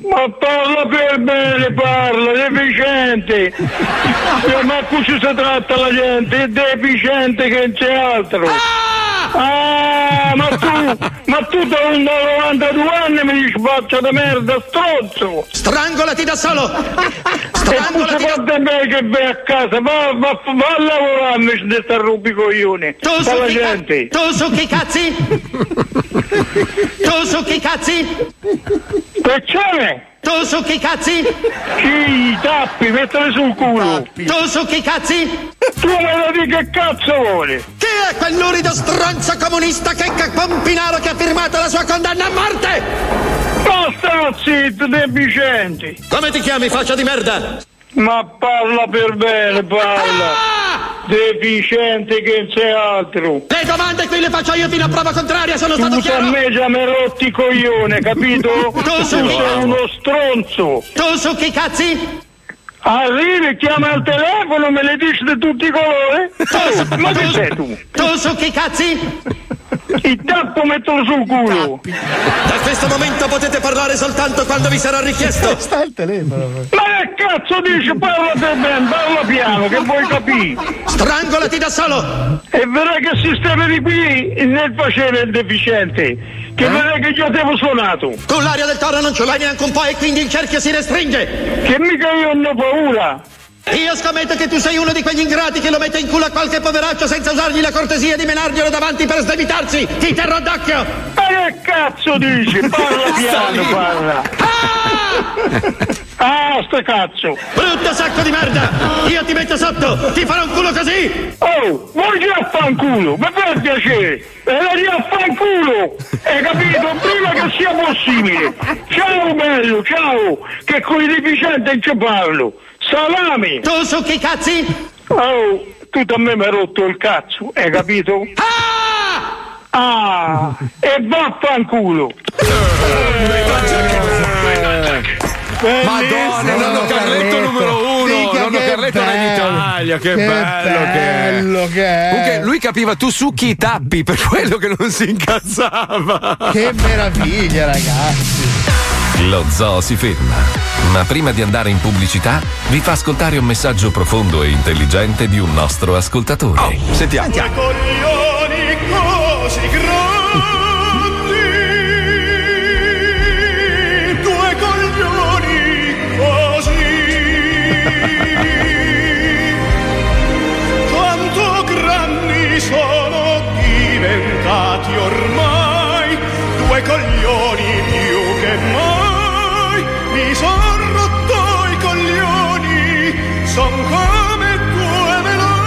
Ma parla per bene, parla, deficiente. Ma così si tratta la gente, è deficiente che non c'è altro. Ah, ma tu, ma tu da un 92 anni mi dici faccia di merda, stronzo! Strangolati da solo! Strangolati da solo! me che vai a casa, va, va, va a lavorare invece di sta rubi coglione! Tu su chi gente! Tu su chi cazzi? tu su chi cazzi? Peccione! Tu su chi cazzi? Chi tappi, mettili sul culo! Tu su chi cazzi? Tu me lo dici che cazzo vuole? Chi è quel lurido stronzo comunista che Pompinaro che ha firmato la sua condanna a morte? Basta zitto, deficienti! Come ti chiami, faccia di merda? Ma parla per bene, parla! Ah! Deficiente che c'è altro! Le domande qui le faccio io fino a prova contraria, sono stato Tu a chiaro? me già mi rotti coglione, capito? Tu su tu chi? sei uno stronzo! Tu su chi cazzi? Arrivi, chiama al telefono, me le dici di tutti i colori? Oh, ma che sei tu? Tu su chi cazzi? Il tappo mettilo sul culo! Da questo momento potete parlare soltanto quando vi sarà richiesto. Sta al telefono. Ma che cazzo dici? Parla per bene, parla piano, che vuoi capire? Strangolati da solo! E vedrai che sistema di qui nel facere il deficiente, che non è che io ti avevo suonato, Tu l'aria del toro non ce l'hai neanche un po' e quindi il cerchio si restringe. che mica io non ho paura. Io scommetto che tu sei uno di quegli ingrati che lo mette in culo a qualche poveraccio senza usargli la cortesia di menarglielo davanti per sdebitarsi. Ti terrò d'occhio! Ma che cazzo dici? Parla piano, parla. Ah, sto cazzo. Brutto sacco di merda! Io ti metto sotto! Ti farò un culo così! Oh, vuoi già a fanculo? Ma per piacere, e la dia a fanculo! Hai capito? Prima che sia possibile! Ciao bello, ciao! Che con i deficienti non ci parlo! Salami! Tu su chi cazzi? Oh, tu da me mi hai rotto il cazzo, hai capito? Ah! E vaffanculo! Madonna, nonno Carletto numero uno, Figa, nonno che Carletto Re bello. d'Italia, che, Che bello, bello che è. Comunque lui capiva tu succhi i tappi, per quello che non si incazzava. Che meraviglia, ragazzi. Lo zoo si ferma, ma prima di andare in pubblicità vi fa ascoltare un messaggio profondo e intelligente di un nostro ascoltatore. sentiamo. coglioni così grandi, due coglioni così, quanto grandi sono diventati ormai, due coglioni più che mai, mi son rotto i coglioni, son come due meloni.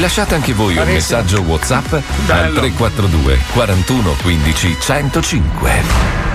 Lasciate anche voi un messaggio WhatsApp al Bello. 342 41 15 105.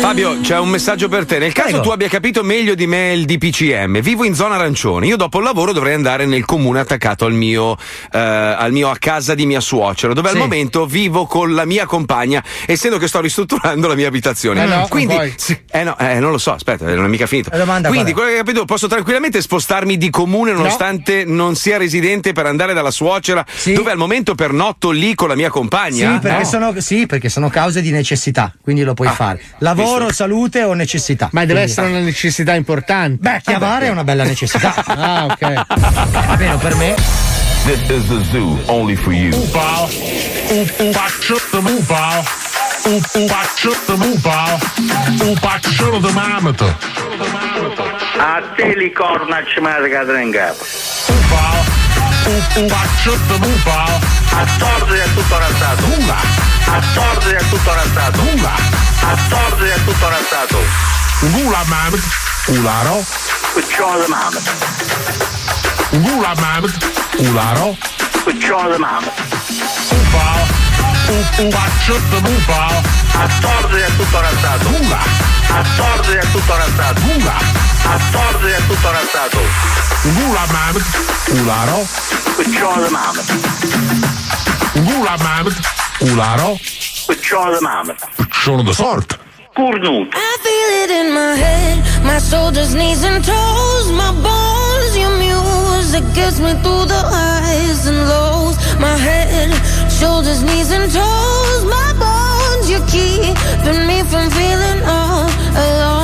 Fabio, c'è un messaggio per te. Nel caso Prego. tu abbia capito meglio di me il DPCM, vivo in zona arancione. Io dopo il lavoro dovrei andare nel comune attaccato al mio, eh, al mio a casa di mia suocera, dove Sì. al momento vivo con la mia compagna, essendo che sto ristrutturando la mia abitazione. Eh no, Quindi, poi. sì, eh no, eh, non lo so, aspetta, non è mica finito. La domanda Quindi, quello che ho capito, posso tranquillamente spostarmi di comune nonostante non sia residente per andare dalla suocera, Sì. dove al momento pernotto lì con la mia compagna. Sì perché, No. sono, sì, perché sono cause di necessità, quindi lo puoi Ah, fare. Lavoro, visto. salute o necessità. Ma deve Quindi- essere una necessità importante. Beh, chiavare è una bella necessità. Ah, ok. Almeno per me. This is the zoo, only for you. A te li cornac mi ha in capo. Oepal, oepaccio de moepal, A torto è tutto razzato. A torto è tutto razzato. A torto è tutto razzato. gula mamet, ularo, Cuccione di mamma. gula mamet, ularo, Cuccione di mamma. oepal, un, un bacio da bufalo. A torre è tutto razzato. Ula. A torre è tutto razzato. Ula. A torre è tutto razzato. Gula Mahmed. Ularo. Piccione di mamma. Gula Mahmed. Ularo. Piccione di mamma. Sono da sorte. Cornuto. I feel it in my head, my shoulders, knees, and toes, my bones. Your music gets me through the highs and lows. My head, shoulders, knees, and toes, my bones. You're keeping me from feeling all alone.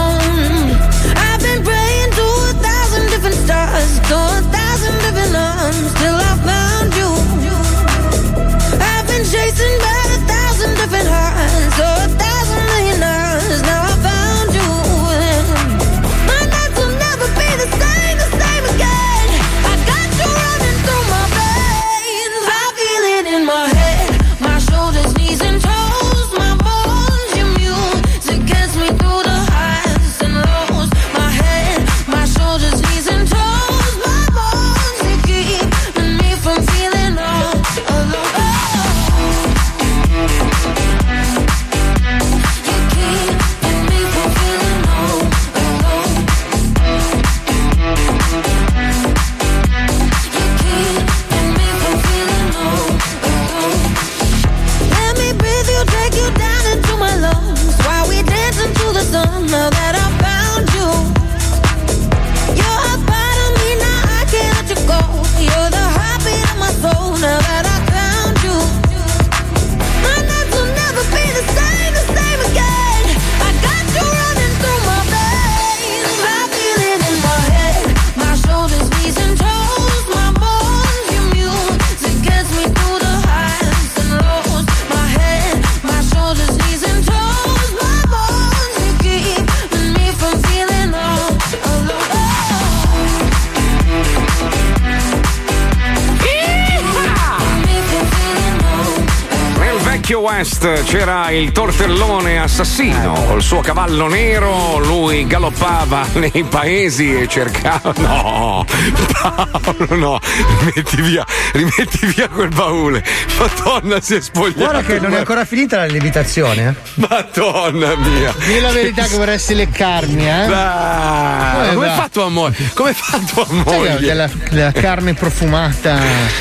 Vecchio West c'era il tortellone assassino col suo cavallo nero, lui galoppava nei paesi e cercava. No, Paolo, no, rimetti via, rimetti via quel baule. Madonna, si è spogliato. Guarda che non è ancora finita la levitazione. eh. Madonna mia. Dì la verità che vorresti leccarmi, eh? Eh, come hai fatto a moglie? Come hai fatto a moglie? della, della carne profumata.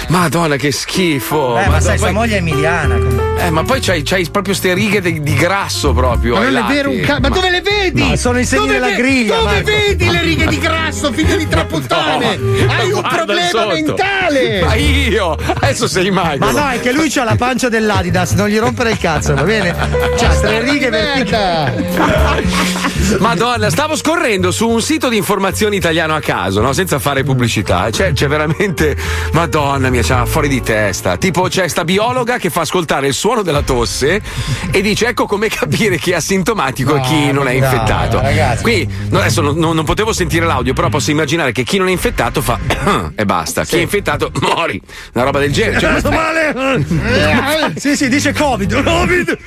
Madonna, che schifo. Eh, ma sai, sua moglie è emiliana. Eh, ma poi c'hai, c'hai proprio ste righe di, di grasso proprio. Ma non è vero un ca- Ma dove le vedi? Ma sono i segni Dove della ve- griglia, Dove Marco. vedi le righe di grasso, figlio di traputtane? No, Hai un problema sotto. mentale! Ma io? Adesso sei mai. Ma no, è che lui c'ha la pancia dell'Adidas, non gli rompere il cazzo, va bene? C'ha tre righe verticali. Madonna, stavo scorrendo su un sito di informazioni italiano a caso, no? senza fare pubblicità. C'è, c'è veramente. Madonna mia, c'è fuori di testa. Tipo, c'è sta biologa che fa ascoltare il suono della tosse e dice: Ecco come capire chi è asintomatico e chi non è dai, infettato. ragazzi. Qui no, adesso non, non- potevo sentire l'audio, però posso immaginare che chi non è infettato fa e basta. Chi è infettato muori. Una roba del genere. Cioè, Sto male! Sì, sì, dice Covid. Covid!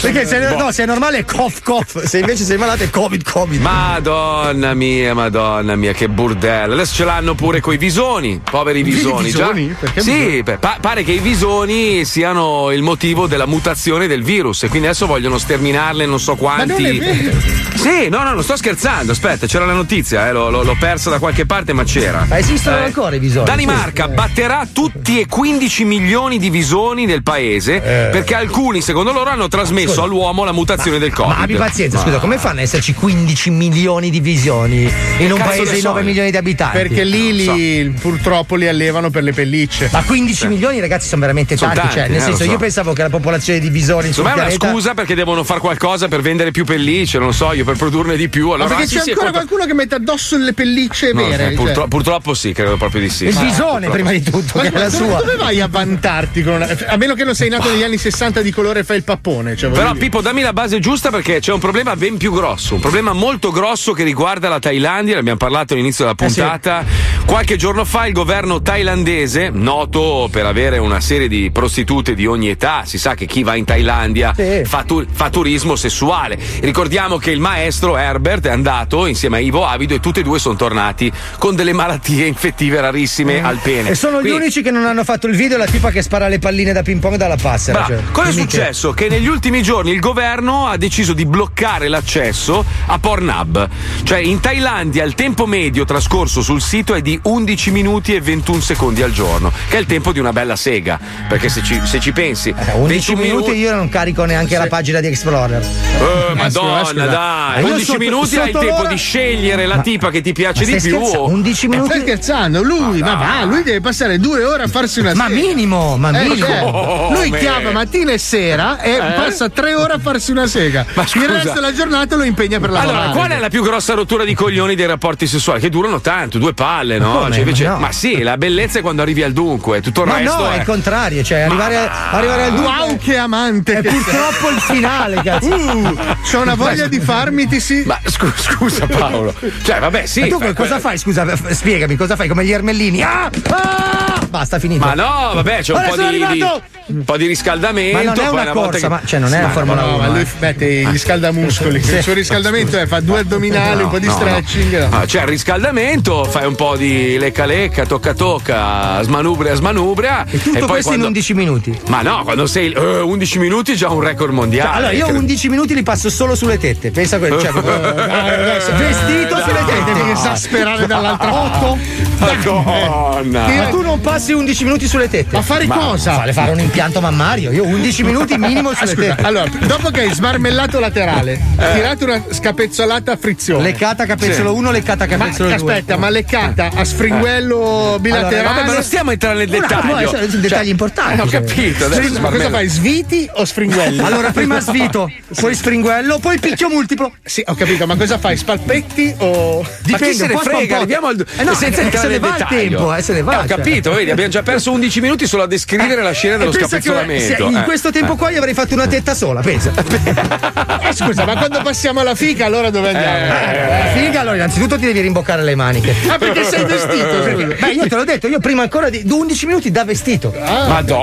Perché se, no, se è normale è cough cough, se invece sei malato è Covid Covid. Madonna mia, madonna mia, che burdello. Adesso ce l'hanno pure coi visoni, poveri visoni. visoni? già. Perché sì, pa- pare che i visoni siano il motivo della mutazione del virus e quindi adesso vogliono sterminarle non so Ma non è quanti. vero! Sì, no, no, non sto scherzando. Aspetta, c'era la notizia, eh, l'ho, l'ho- l'ho persa da qualche parte, ma c'era. Ma esistono Eh, ancora i visoni? Danimarca batterà tutti e 15 milioni di visoni del paese perché alcuni, secondo loro, hanno trasmesso Scusa. all'uomo la mutazione del Covid. Ma abbi pazienza, scusa, Ma- come fanno ad esserci 15 milioni di visioni in un paese di so 9 io? milioni di abitanti? Perché lì Non so. purtroppo li allevano per le pellicce. Ma 15 milioni, ragazzi, sono veramente tanti. Tanti, cioè, nel eh, senso, so. io pensavo che la popolazione di visoni sul Secondo me è una pianeta. scusa perché devono fare qualcosa per vendere più pellicce, non so io, per produrne di più. Ma Allora, perché ah, sì, c'è sì, ancora qualcuno che mette addosso le pellicce No, vere? eh, cioè. purtro- purtroppo sì, credo proprio di sì. Il Sì, visone, purtroppo. prima di tutto, Ma che è la dove, sua. dove vai a vantarti con una... A meno che non sei nato negli anni 60 di colore e fai il pappone. Cioè, Però dire. Pippo dammi la base giusta perché c'è un problema ben più grosso, un problema molto grosso che riguarda la Thailandia, ne abbiamo parlato all'inizio della Eh sì. puntata, Qualche giorno fa il governo thailandese, noto per avere una serie di prostitute di ogni età, si sa che chi va in Thailandia fa, tu- fa turismo sessuale. Ricordiamo che il maestro Herbert è andato insieme a Ivo Avido e tutti e due sono tornati con delle malattie infettive rarissime al pene. E sono gli Quindi- unici che non hanno fatto il video, la tipa che spara le palline da ping pong dalla passera. Cioè. Cosa è Quindi che- successo? Che negli ultimi giorni il governo ha deciso di bloccare l'accesso a Pornhub. Cioè in Thailandia il tempo medio trascorso sul sito è di 11 minuti e 21 secondi al giorno, che è il tempo di una bella sega. Perché se ci, se ci pensi... 11 21 minuti minuti- io non carico neanche la pagina di Explorer. Eh, Madonna, scusa. dai, Ma io 11 sotto- minuti hai il sotto tempo di scegliere la tipa che ti piace Ma di più. scherzando? 11 Ma minuti. stai scherzando? Lui, ma va, lui deve passare due ore a farsi una Ma sega. minimo, ma Eh, minimo. certo. lui Come? chiama mattina e sera e Eh? passa tre ore a farsi una sega. Ma Il scusa. resto della giornata lo impegna per lavorare. Allora, qual è la più grossa rottura di coglioni dei rapporti sessuali? Che durano tanto, due palle, no? Come? Cioè, invece- Ma no. ma sì, la bellezza è quando arrivi al dunque, tutto il Ma resto no, è. è il contrario, cioè arrivare, arrivare al dunque Wow, che amante! è che purtroppo il finale, cazzo. Uh, c'ho una voglia di farmi, ti si. Ma scu- scusa Paolo. Cioè, vabbè, sì. Ma tu fai- cosa fai? Scusa, spiegami, cosa fai? Come gli ermellini? Ah! Ah! Basta, finito. Ma no, vabbè, c'è un Ora po' di, di- un po' di riscaldamento. Ma non è una una corsa, che- ma- cioè, non è Ma una Formula No, 1. ma lui eh. mette gli scaldamuscoli. Sì. Il suo riscaldamento è fa due addominali, un po' di No, no. stretching. Ah, c'è il riscaldamento, fai un po' di lecca lecca, tocca tocca, smanubria smanubria. E tutto poi questo quando- in 11 minuti. Ma no, quando sei eh, 11 minuti è già un record mondiale. Cioè, allora, io Credo- 11 minuti li passo solo sulle tette. Pensa a quello. Cioè, adesso, vestito dai. sulle tette. Devi esasperare dall'altra parte. 8. Madonna. Ma tu non passi 11 minuti sulle tette. Ma fare cosa? Fare, fare un impianto mammario. Io 11 minuti minimo sulle scusa, tette. allora, dopo che hai smarmellato laterale, tirato una scapezzolata a frizione. Leccata capezzolo 1, leccata Ma capezzolo 2. aspetta, ma leccata a sfringuello bilaterale. Vabbè, ma non stiamo entrando nel attimo, dettaglio. sono dettagli importanti. Eh, ho capito. Adesso Sì, ma cosa fai? Sviti o sfringuelli? Allora, prima svito, poi sfringuello, poi picchio multiplo. Sì, ho capito, ma cosa fai? Spalpetti o. Ma chi se ne frega? Arriviamo al. Eh no, senza eh, entrare se ne nel va il tempo, eh, se ne va, Eh, ho cioè. capito, vedi, abbiamo già perso 11 minuti solo a descrivere la scena dello scapezzolamento. se in Eh. questo tempo qua gli avrei fatto una tetta sola, pensa. Eh, scusa, ma quando passiamo alla fica, allora dove andiamo? Eh, figa, allora innanzitutto ti devi rimboccare le maniche. Ah, perché sei vestito? Perché- Beh, io te l'ho detto, io prima ancora di 11 minuti da vestito. Madonna!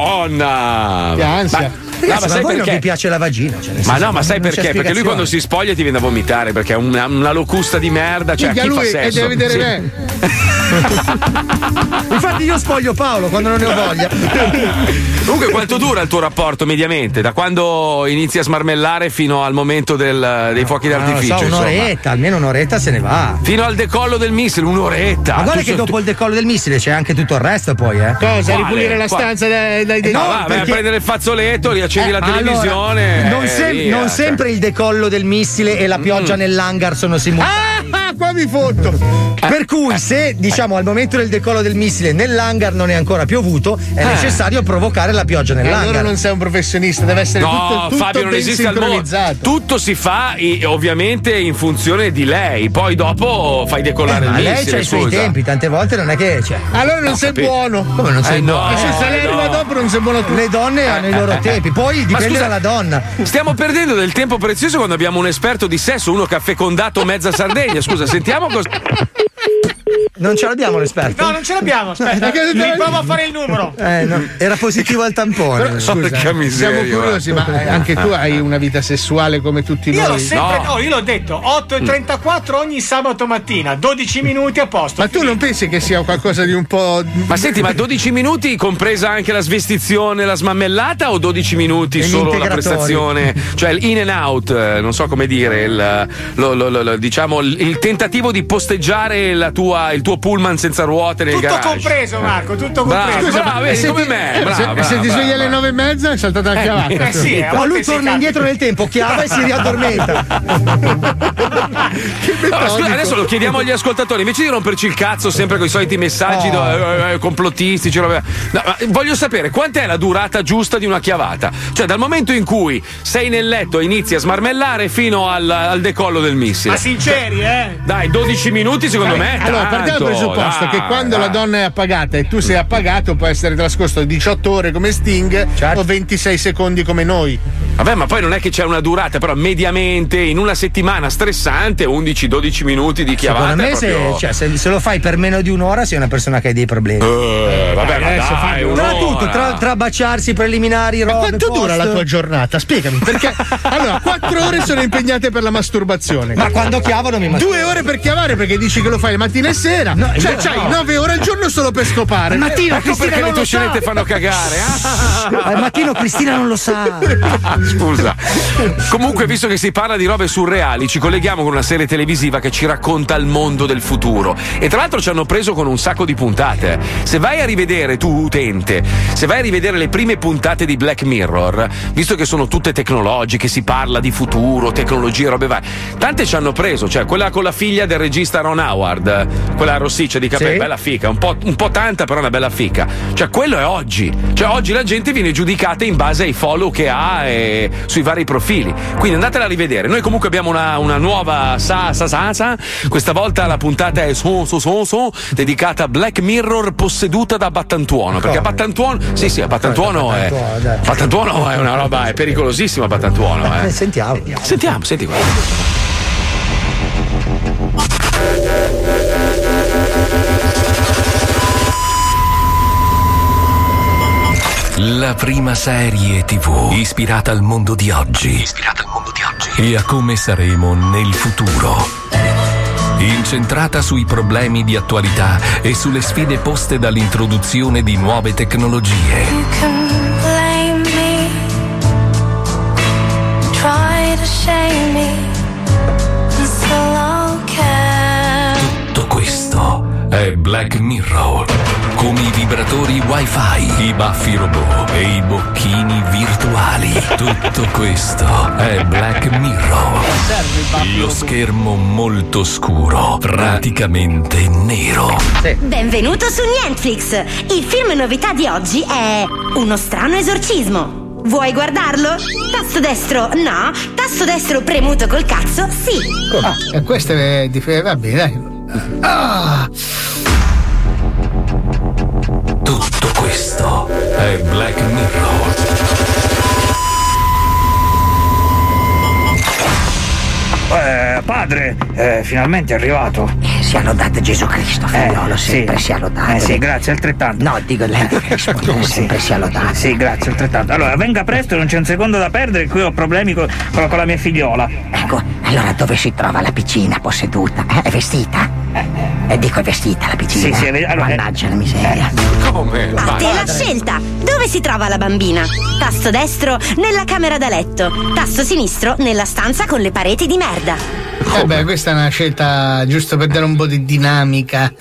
Che ansia. Ma, Ragazzi, no, ma ma sai voi non vi perché? piace la vagina? Cioè, Ma no, ma sai non perché? Perché lui quando si spoglia ti viene da vomitare perché è una, una locusta di merda. Cioè, Minchia, chi fa lui e sesso? deve vedere Sì. me. Infatti io spoglio Paolo quando non ne ho voglia. Comunque, quanto dura il tuo rapporto mediamente? Da quando inizi a smarmellare fino al momento del- dei fuochi Non lo d'artificio? so, insomma? un'oretta, almeno un'oretta se ne va. Fino al decollo del missile, un'oretta. Ma guarda Tu che so- dopo il decollo del missile c'è anche tutto il resto poi, eh. Cosa? Quale? Ripulire la stanza dai, dai, dai No, No, va, vai a perché- prendere il fazzoletto, riaccendi Eh, la allora, televisione. non, e sem- non cioè. Mm. sempre il decollo del missile e la pioggia nell'hangar sono simultanei. Ah, qua mi fotto. Per cui, se diciamo al momento del decollo del missile nell'hangar non è ancora piovuto, è Eh. necessario provocare la pioggia nell'hangar. Allora non sei un professionista, deve essere No, tutto, tutto Fabio, non ben esiste al mondo. Tutto si fa ovviamente in funzione di lei. Poi dopo fai decollare Eh, ma il lei missile. c'ha i suoi tempi, tante volte non è che c'è. Allora non Ho sei capito. buono. Come non sei Eh, no, buono? E se, se lei no. arriva dopo non sei buono tu. Le donne hanno i loro tempi, poi Ma dipende scusa, dalla donna. Stiamo perdendo del tempo prezioso quando abbiamo un esperto di sesso, uno che ha fecondato mezza Sardegna. Scusa, sentiamo cosa. Non ce l'abbiamo l'esperto? No, non ce l'abbiamo. Aspetta, Perché- mi provo a fare il numero. Eh, no, era positivo al tampone. Però, scusa, siamo curiosi, ma eh, anche tu hai una vita sessuale come tutti Io l'ho noi. sempre. No. Oh, io l'ho detto 8.34 ogni sabato mattina, 12 minuti a posto. Ma tu non pensi che sia qualcosa di un po'. Ma senti, ma 12 minuti compresa anche la svestizione, la smammellata o 12 minuti E solo la prestazione? Cioè il in and out, eh, non so come dire, il, lo- lo- lo- lo- diciamo il, il tentativo di posteggiare la tua- il tuo pullman senza ruote nel Tutto garage. compreso, Marco, tutto compreso. scusa, vedi, se come ti- me, eh, brava, se, brava, se ti svegli alle brava. nove e mezza è saltata la chiavata. Eh sì, a No, volte lui torna indietro nel tempo, chiava e si riaddormenta. Allora, scusa, adesso lo chiediamo agli ascoltatori, invece di romperci il cazzo sempre con i soliti messaggi Oh. eh, eh, complottistici, roba- no, ma voglio sapere quant'è la durata giusta di una chiavata. Cioè, dal momento in cui sei nel letto e inizi a smarmellare fino al, al decollo del missile. Ma sinceri, eh? Dai, 12 minuti secondo me. è Allora, Partiamo dal presupposto dai, che quando dai. la donna è appagata e tu sei appagato può essere trascorso 18 ore come Sting Certo. o 26 secondi come noi. Vabbè, ma poi non è che c'è una durata, però mediamente in una settimana stressante, 11-12 minuti di chiavata. Secondo me, è se, proprio- cioè, se- se lo fai per meno di un'ora, sei una persona che ha dei problemi. Eh, vabbè, ma adesso dai, un'ora. tra tutto, tra, tra baciarsi, preliminari, robe. Quanto dura post? la tua giornata? Spiegami, perché allora 4 ore sono impegnate per la masturbazione. Ma quando chiavo non mi masturbo. Due ore per chiavare perché dici che lo fai mattina e sera. cioè, io- c'hai no. 9 ore al giorno solo per scopare. Al mattino, Ecco Cristina perché non le tue lo sa. scenette fanno cagare. ah. Al mattino Cristina non lo sa. Scusa. Comunque, visto che si parla di robe surreali, ci colleghiamo con una serie televisiva che ci racconta il mondo del futuro. E tra l'altro ci hanno preso con un sacco di puntate. Se vai a rivedere, tu utente, se vai a rivedere le prime puntate di Black Mirror, visto che sono tutte tecnologiche, si parla di futuro, tecnologie, robe varie, tante ci hanno preso. Cioè, quella con la figlia del regista Ron Howard, quella rossiccia di capelli, Sì. bella fica, un po', un po' tanta, però una bella fica. Cioè, quello è oggi. Cioè, oggi la gente viene giudicata in base ai follow che ha e sui vari profili. Quindi andatela a rivedere. Noi comunque abbiamo una, una nuova sa, sa, sa, sa. Questa volta la puntata è so, so, so, so, dedicata a Black Mirror posseduta da Battantuono. Perché a Battantuono, sì, sì, a Battantuono è. Battantuono, è una roba, è pericolosissima. Battantuono, Eh, eh. Sentiamo. Sentiamo, senti qua. La prima serie TV ispirata al mondo di oggi. Ispirata al mondo di oggi. E a come saremo nel futuro. Incentrata sui problemi di attualità e sulle sfide poste dall'introduzione di nuove tecnologie. È Black Mirror. Come i vibratori wifi, i baffi robot e i bocchini virtuali. Tutto questo è Black Mirror. Lo schermo molto scuro, praticamente nero. Benvenuto su Netflix! Il film novità di oggi è Uno strano esorcismo. Vuoi guardarlo? Tasto destro no, tasto destro premuto col cazzo sì. Ah, e questo è di va bene, dai. Ah, questo è Black Mirror. Eh, padre, eh, finalmente è arrivato. Sia lodato Gesù Cristo, figliolo, sempre sia lodato. Eh sì, grazie, altrettanto. No, dico lei deve rispondere, sempre sia lodato. Sì, grazie, altrettanto. Allora, venga presto, non c'è un secondo da perdere, qui ho problemi con, con- con la mia figliola. Ecco, allora dove si trova la piccina posseduta? Eh, È vestita? E dico è vestita la piccina? Sì, sì, allora, eh. Mannaggia la miseria. Come? A te la scelta! Dove si trova la bambina? Tasto destro nella camera da letto, tasto sinistro nella stanza con le pareti di merda. eh beh, questa è una scelta giusto per dare un po' di dinamica.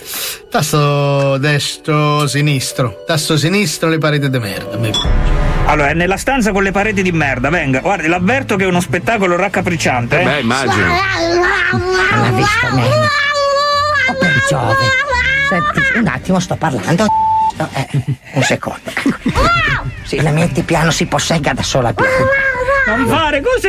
Tasto destro, sinistro. Tasto sinistro, le pareti di merda. Beh. Allora, è nella stanza con le pareti di merda, venga. Guardi, l'avverto che è uno spettacolo raccapricciante. Eh? Beh, immagino. L'ha visto niente. Giove. Senti, un attimo, sto parlando. Eh, un secondo. ecco. La metti piano, si possegga da sola piano. Non fare così!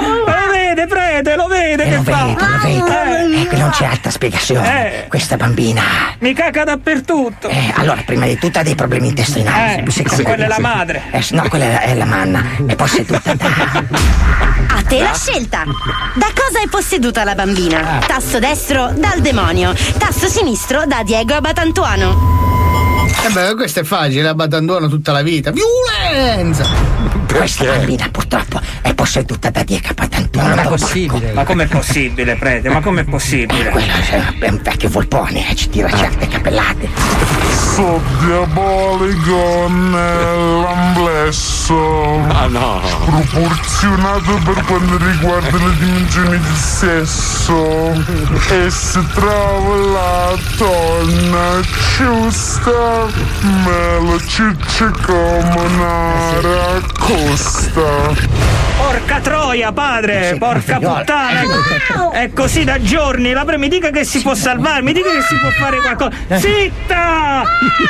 Lo vede, prete, lo vede Eh, che lo fa! vedo, lo vedo. Eh, Ecco, non c'è altra spiegazione. Eh. Questa bambina. mi caca dappertutto! Eh, allora, prima di tutto ha dei problemi intestinali. Eh, Secondo sì, quella è la madre. Eh, no, quella è la, manna. È posseduta da. A te la scelta! Da cosa è posseduta la bambina? Tasto destro dal demonio, tasto sinistro da Diego Abatantuano. Eh beh, questo è facile, abbandono tutta la vita. Violenza! Questa bambina purtroppo è posseduta da Diego Patantuono. Non è possibile. Ma com'è possibile, prete? Ma com'è possibile? Quello è un vecchio volpone, eh, ci tira certe cappellate. So diabolico nell'amblesso. Ah no. Proporzionato per quanto riguarda le dimensioni del sesso. E se trova la donna giusta, me lo ciccia come una raccosta. Porca troia, padre! Porca puttana! È così da giorni! La pre- mi dica che si può salvare, mi dica che si può fare qualcosa! Zitta!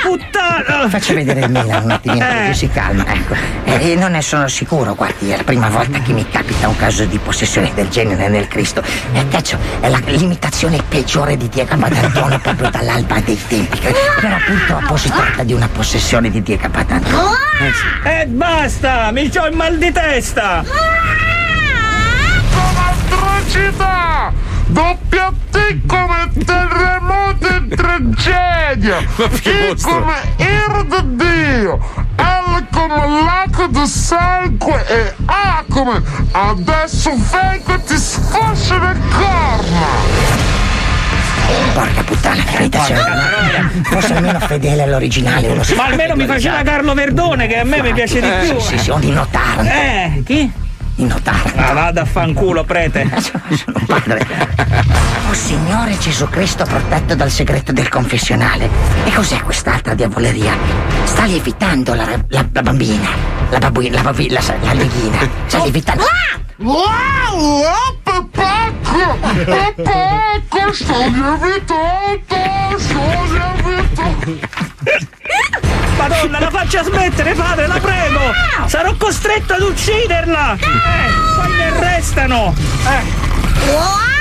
Puttana! Faccia vedere il Milan un attimino, Eh. così si calma, ecco. Eh, non ne sono sicuro, guardi, è la prima volta che mi capita un caso di possessione del genere nel Cristo. E cazzo, è la l'imitazione peggiore di Diego Patantuono proprio dall'alba dei tempi. Però purtroppo si tratta di una possessione di Diego Patantone. Eh, basta! Mi c'ho il mal di testa! Atrocità! Doppia T come terremoto e tragedia! I come ira di Dio! L come lago di sangue e A come adesso vengo e ti sfascio le corna! Porca puttana, veramente c'è Forse almeno fedele all'originale uno si Ma almeno mi faceva Carlo Verdone, che a me mi piace di più. Sì, sì, sì, o di notare. Eh, chi? Di notare. Ah, vada a fanculo, prete. Oh Signore Gesù Cristo protetto dal segreto del confessionale. E cos'è quest'altra diavoleria? Sta lievitando la, la- la bambina. La babuina, la babuina, la, la leghina. Sta lievitando. Wow! Oh, Pepacco! Pepacco! Sto lievitando! Sto lievitando! Madonna, la faccia smettere, padre, la prego! Sarò costretto ad ucciderla! Eh, poi mi arrestano! Eh. Wow,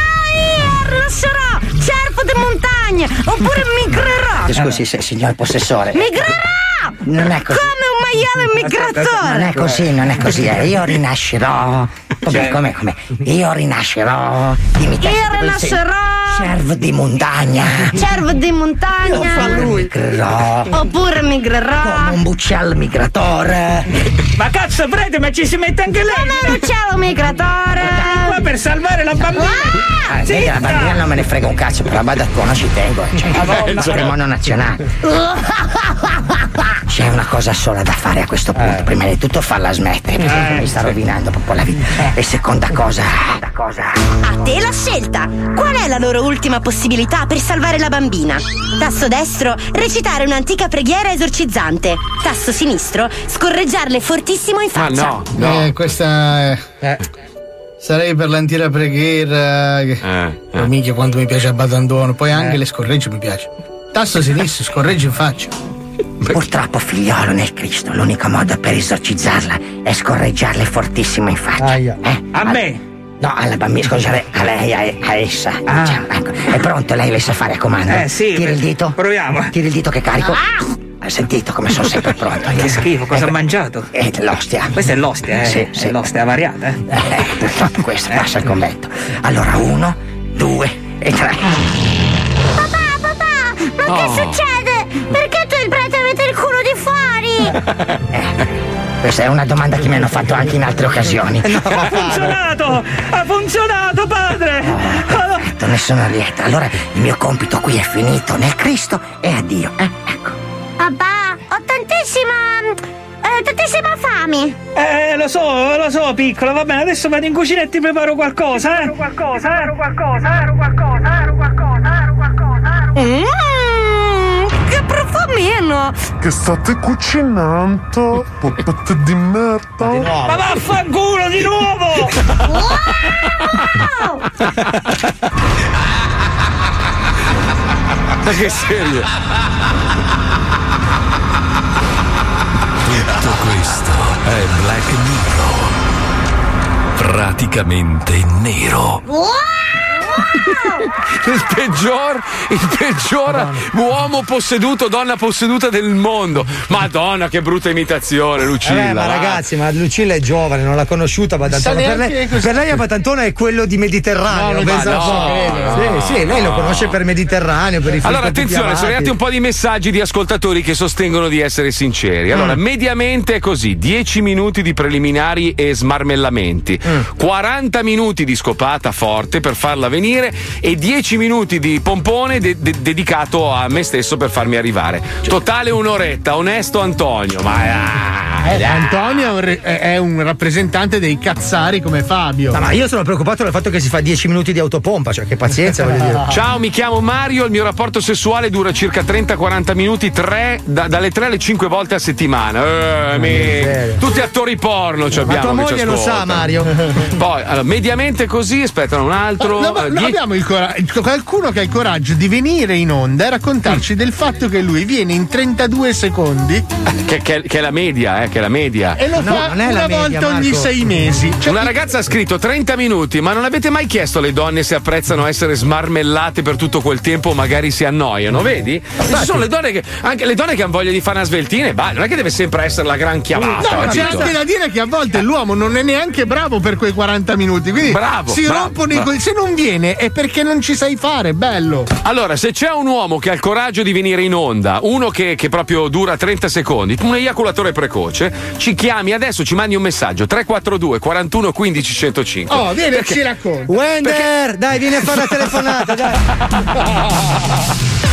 lascerò! Cervo di montagna! Oppure migrerà! Scusi, se- signor possessore. Migrerà! Non è così. Come un maiale migratore! Non è così, non è così. eh. Io rinascerò. Come, come, come? Io rinascerò. Dimmi te, Io rinascerò. Cervo di montagna. Cervo di montagna! Migrerò. Oppure migrerà! Come un buccello migratore. Ma cazzo, prete, ma ci si mette anche lei! Come un uccello migratore! Qua per salvare la bambina! Ah, vedi, la bambina non me ne frega un cazzo, però vado a tuono ci tengo. Cioè, Madonna. il patrimonio nazionale. C'è una cosa sola da fare a questo punto. Prima di tutto farla smettere, perché Eh, mi sta rovinando proprio la vita. E seconda cosa. cosa. A te la scelta! Qual è la loro ultima possibilità per salvare la bambina? Tasto destro, recitare un'antica preghiera esorcizzante. Tasto sinistro, scorreggiarle fortissimo in faccia. Eh, questa è. Sarei per l'antira preghiera. che- Oh, minchia, quanto mi piace a Batantuono. Poi anche le scorregge mi piace. Tasto sinistro, scorregge in faccia. Purtroppo, figliolo nel Cristo, l'unico modo per esorcizzarla è scorreggiarle fortissimo in faccia. Eh? A me? No, alla bambina, scusate, a lei, a, a essa. Diciamo, ecco. È pronto, lei le sa fare a comando? Ah. Eh, sì, Tiri il dito. Proviamo. Tiri il dito che carico. Hai sentito come sono sempre pronto? Che schifo, cosa ha mangiato? Eh, l'ostia. Questa è l'ostia, eh? Sì, sì. È l'ostia variata, eh? Eh, purtroppo questo passa il convento. Allora, uno, due e tre. Papà, papà! Ma Oh. che succede? Perché e prete avete il culo di fuori? Questa è una domanda che mi hanno fatto anche in altre occasioni. Ha funzionato! Ha funzionato, padre! Certo, ne sono lieta. Allora il mio compito qui è finito nel Cristo e addio. Eh? Papà, ho tantissima. eh, tantissima fame. Eh, lo so, lo so, piccolo, va bene, adesso vado in cucina e ti preparo qualcosa, eh? qualcosa, ero qualcosa, ero qualcosa, ero qualcosa, ero qualcosa, Mmm, che profumino! Che state cucinando? Poppette di merda? Ma vaffanculo di nuovo! Ma che serio? Tutto questo è Black Mirror. Praticamente nero. Il peggior, il peggior uomo posseduto, donna posseduta del mondo. Madonna, che brutta imitazione, Lucilla. Eh, ma ragazzi, ma Lucilla è giovane, non l'ha conosciuta Badantona. Per lei, per lei Badantona è quello di Mediterraneo. No, pensa po'. no, sì, no, sì, lei lo no. conosce per Mediterraneo, per i Allora, attenzione, sono arrivati un po' di messaggi di ascoltatori che sostengono di essere sinceri. Allora, Mm. mediamente è così: 10 minuti di preliminari e smarmellamenti, Mm. 40 minuti di scopata forte per farla venire e 10 minuti di pompone de- de- dedicato a me stesso per farmi arrivare. Totale un'oretta, onesto Antonio, ma ah, Eh. Antonio è un, re- è un rappresentante dei cazzari come Fabio. No, ma io sono preoccupato del fatto che si fa 10 minuti di autopompa, cioè che pazienza, voglio dire. Ciao, mi chiamo Mario, il mio rapporto sessuale dura circa 30-40 minuti, tre- da- dalle 3 alle 5 volte a settimana. Eh, mi- tutti attori porno ci Ma abbiamo. tua che ci moglie lo sa. Mario. Poi, allora, mediamente così, aspettano un altro. No, ma eh, noi die- abbiamo il cora- qualcuno che ha il coraggio di venire in onda e raccontarci del fatto che lui viene in 32 secondi. che, che- che è la media, eh, che è la media. E lo fa una volta ogni sei mesi. Cioè, Una ragazza ha scritto 30 minuti, ma non avete mai chiesto alle donne se apprezzano essere smarmellate per tutto quel tempo o magari si annoiano, vedi? Ci sono le donne che, anche le donne che hanno voglia di fare una sveltina e non è che deve sempre essere la gran chiavata. No, ma c'è anche da dire che a volte l'uomo non è neanche bravo per quei 40 minuti. Quindi Bravo, si bravo, rompono i bravo. co- Se non viene è perché non ci sai fare, bello. Allora, se c'è un uomo che ha il coraggio di venire in onda, uno che, che proprio dura 30 secondi, un eiaculatore precoce, ci chiami adesso, ci mandi un messaggio 342 41 15 105. Oh, vieni e Perché- ci racconta. Wender, dai, vieni a fare la telefonata, dai.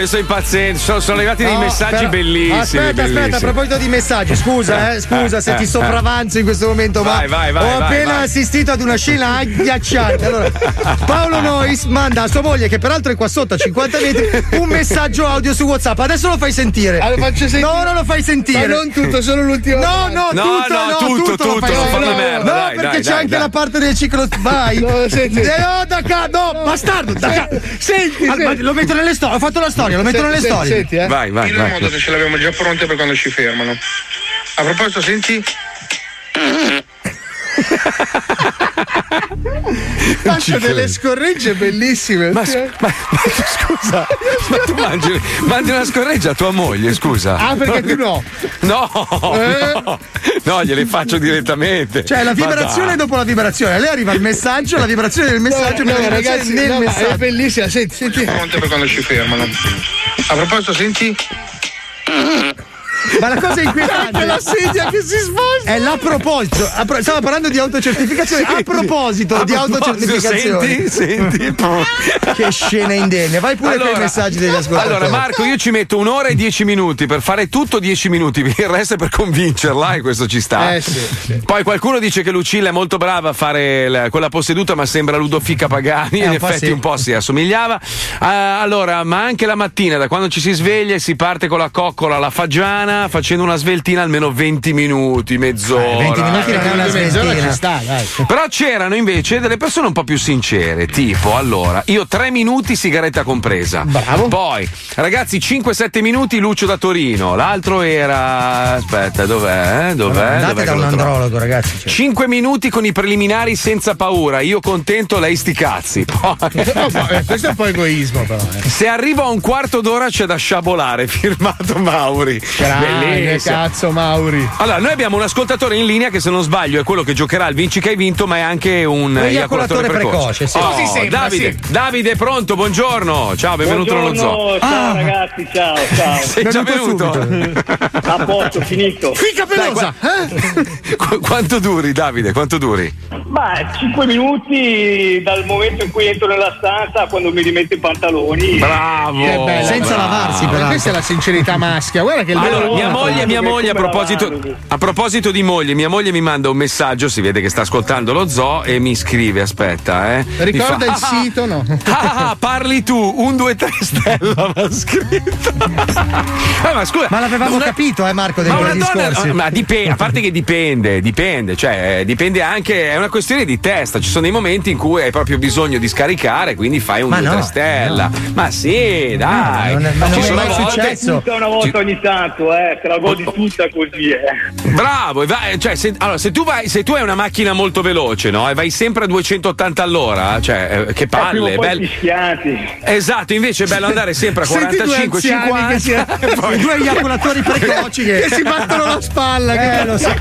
Io sto impaziente, sono, sono arrivati dei No, messaggi però- bellissimi. Aspetta, aspetta, a bellissimi. proposito di messaggi, scusa, eh, scusa Eh, se ti eh, sopravanzo in questo momento, Vai, ma vai, vai, ho vai, appena vai. assistito ad una scena agghiacciante. Allora, Paolo Nois manda a sua moglie, che peraltro è qua sotto a 50 metri, un messaggio audio su WhatsApp. Adesso lo fai sentire. Ah, lo faccio sentire? No, non lo fai sentire. Ma non tutto, solo l'ultimo. No, no, No, tutto, no, no, tutto, tutto, lo tutto, fai non sentire. farla merda, No, dai, perché dai, c'è dai, anche la parte del ciclo. Vai. No, senti. No, da ca- no, bastardo, da ca- Senti, Ah, Lo metto nelle storie, ho fatto la storia, lo metto nelle storie. senti, eh. Vai, vai, in vai. modo che ce l'abbiamo già pronte per quando ci fermano. A proposito, senti? Faccio delle scorregge bellissime. Ma, ma- ma- scusa, ma tu mangi, mangi una scorreggia a tua moglie, scusa. Ah, perché tu no? No, Eh? no, no, gliele faccio direttamente. Cioè la vibrazione dopo la vibrazione. A lei arriva il messaggio, la vibrazione del messaggio, no, vibrazione ragazzi, nel no, ma è messaggio. bellissima. Senti, senti. Pronte per quando ci fermano. A proposito, senti? Ma la cosa inquietante Anche la sedia che si sposta. È l'a proposito. Stavo parlando di autocertificazione. Sì. a proposito A di proposito, autocertificazione. senti, senti. che scena indenne. Vai pure con i messaggi degli ascoltatori. Allora, Marco, io ci metto un'ora e dieci minuti per fare tutto dieci minuti. Il resto è per convincerla, e questo ci sta. Eh, sì, sì. Poi qualcuno dice che Lucilla è molto brava a fare la- quella posseduta, ma sembra Ludofica Pagani. Eh, In effetti, sì. un po' si assomigliava. Ah, allora, ma anche la mattina, da quando ci si sveglia, si parte con la coccola alla fagiana, facendo una sveltina almeno 20 minuti, mezz'ora. Eh, 20 minuti non è una Mezz'ora sveltina. ci sta, dai. Però c'erano invece delle persone un po' più sincere, tipo allora, io tre minuti sigaretta compresa. Bravo. Poi, ragazzi, 5-7 minuti Lucio da Torino. L'altro era. Aspetta, dov'è? Dov'è? Andate Dov'è da un andrologo, ragazzi. cioè. 5 minuti con i preliminari senza paura. Io contento, lei sti cazzi. Poi. No, eh, questo è un po' egoismo, però. Eh. Se arrivo a un quarto d'ora c'è da sciabolare, firmato Mauri. Grande, Bellissimo. cazzo, Mauri. Allora, noi abbiamo un ascoltatore in linea che se non sbaglio è quello che giocherà al Vinci che hai vinto, ma è anche un eiaculatore eiaculatore precoce. precoce, sì. Oh, Così sembra, Davide, sì. Davide, pronto, buongiorno. Ciao, benvenuto nello zoo. Ciao ragazzi, ciao, ciao. Sei già venuto? A posto, finito. Fica pelosa! Qu- quanto duri, Davide? Quanto duri? Ma 5 minuti dal momento in cui entro nella stanza a quando mi rimetto i pantaloni. Bravo! Che bella, Senza bravo. lavarsi, peraltro. Questa è la sincerità maschia. Guarda che il Allora, vero mia moglie, mia moglie, a proposito, a proposito di moglie, mia moglie mi manda un messaggio, si vede che sta ascoltando lo zoo e mi scrive, aspetta, eh. Ricorda fa, il sito, no? Ah, parli tu, un, due, tre stella, mi ha scritto. Eh, ma scusa, Ma l'avevamo una- capito, eh, Marco, dei ma giorni donna, scorsi. ma dipende, a parte che dipende, dipende, cioè eh, dipende anche, è una questione di testa, ci sono dei momenti in cui hai proprio bisogno di scaricare, quindi fai un Ma 2 no, 3 stella. Ma sì, dai. non è- ma non Ci è sono mai volte- successo. Una volta ogni tanto, eh, te la godi tutta così, eh. Bravo, vai- cioè, se, allora, se tu vai, se tu hai una macchina molto veloce, no? E vai sempre a 280 all'ora, cioè, eh, che Prima palle, bello. Esatto, invece è bello andare sempre a Senti due 45, anziani che 50. si- poi- I due eiaculatori precoci che, Che si battono la spalla. Eh, lo so.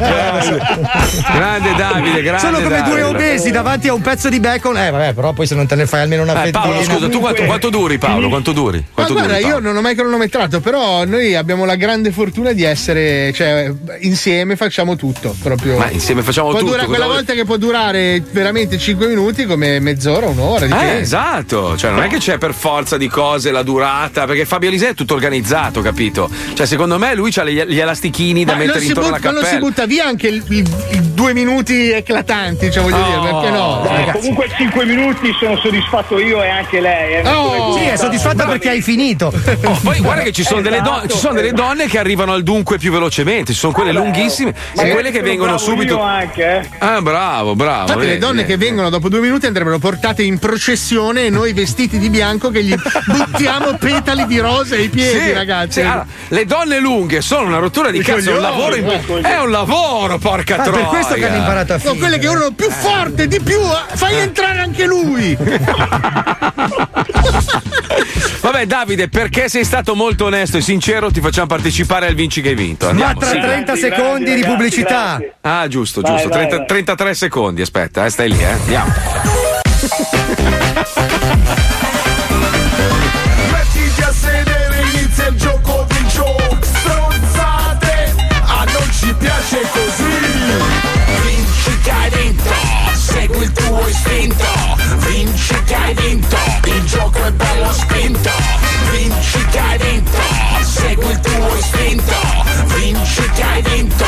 Grande Davide, grande Sono come Davide. due obesi davanti a un pezzo di bacon. Eh, vabbè, però poi se non te ne fai almeno una Eh, Paolo, scusa, tu quanto, quanto duri, Paolo? Quanto duri? Ma Quanto guarda, duri, io Paolo? non ho mai cronometrato, però noi abbiamo la grande fortuna di essere, cioè, insieme facciamo tutto. Proprio. Ma insieme facciamo Può tutto. dura- quella volta che può durare veramente 5 minuti, come mezz'ora, un'ora. Eh, dipende. esatto, cioè non è che c'è per forza di cose la durata, perché Fabio Lisei è tutto organizzato, capito? Cioè, secondo me lui ha gli, gli elastichini da Ma mettere intorno but- alla ma non si cappella. butta via anche il, il- i due minuti eclatanti, cioè voglio Oh. dire, perché no? Dai, Ragazzi. comunque 5 minuti sono soddisfatto io e anche lei. Eh. Oh, Sì, è soddisfatta perché hai finito. Oh, poi guarda che ci sono, delle, Esatto, don- ci sono delle donne che arrivano al dunque più velocemente, ci sono quelle lunghissime Ma e quelle che sono vengono bravo subito. io anche, eh. Ah, bravo, bravo. Infatti le donne vedi. che vengono dopo due minuti andrebbero portate in processione e noi vestiti di bianco che gli buttiamo petali di rosa ai piedi, Sì, ragazzi. sì, allora, le donne lunghe sono una rottura di cazzo, è un lavoro, in- è un lavoro, porca Ma troia. per questo che hanno imparato a Sono fingere. quelle che urlano più forte, di più, eh, fai entrare anche lui. Vabbè, Davide, perché sei stato molto onesto e sincero, ti facciamo partecipare al Vinci che hai vinto. Ma Andiamo. tra sì. 30 Grandi, secondi grandi, di ragazzi, pubblicità. grazie. Ah, giusto, Vai, giusto. vai, 30 vai. 33 secondi, aspetta, eh, stai lì, eh. Andiamo. Mettiti a sedere, inizia il gioco di gioco Stronzate, a non ci piace così Vinci che hai vinto, segui il tuo istinto Vinci che hai vinto, il gioco è bello spinto tuo istinto Vinci che hai vinto,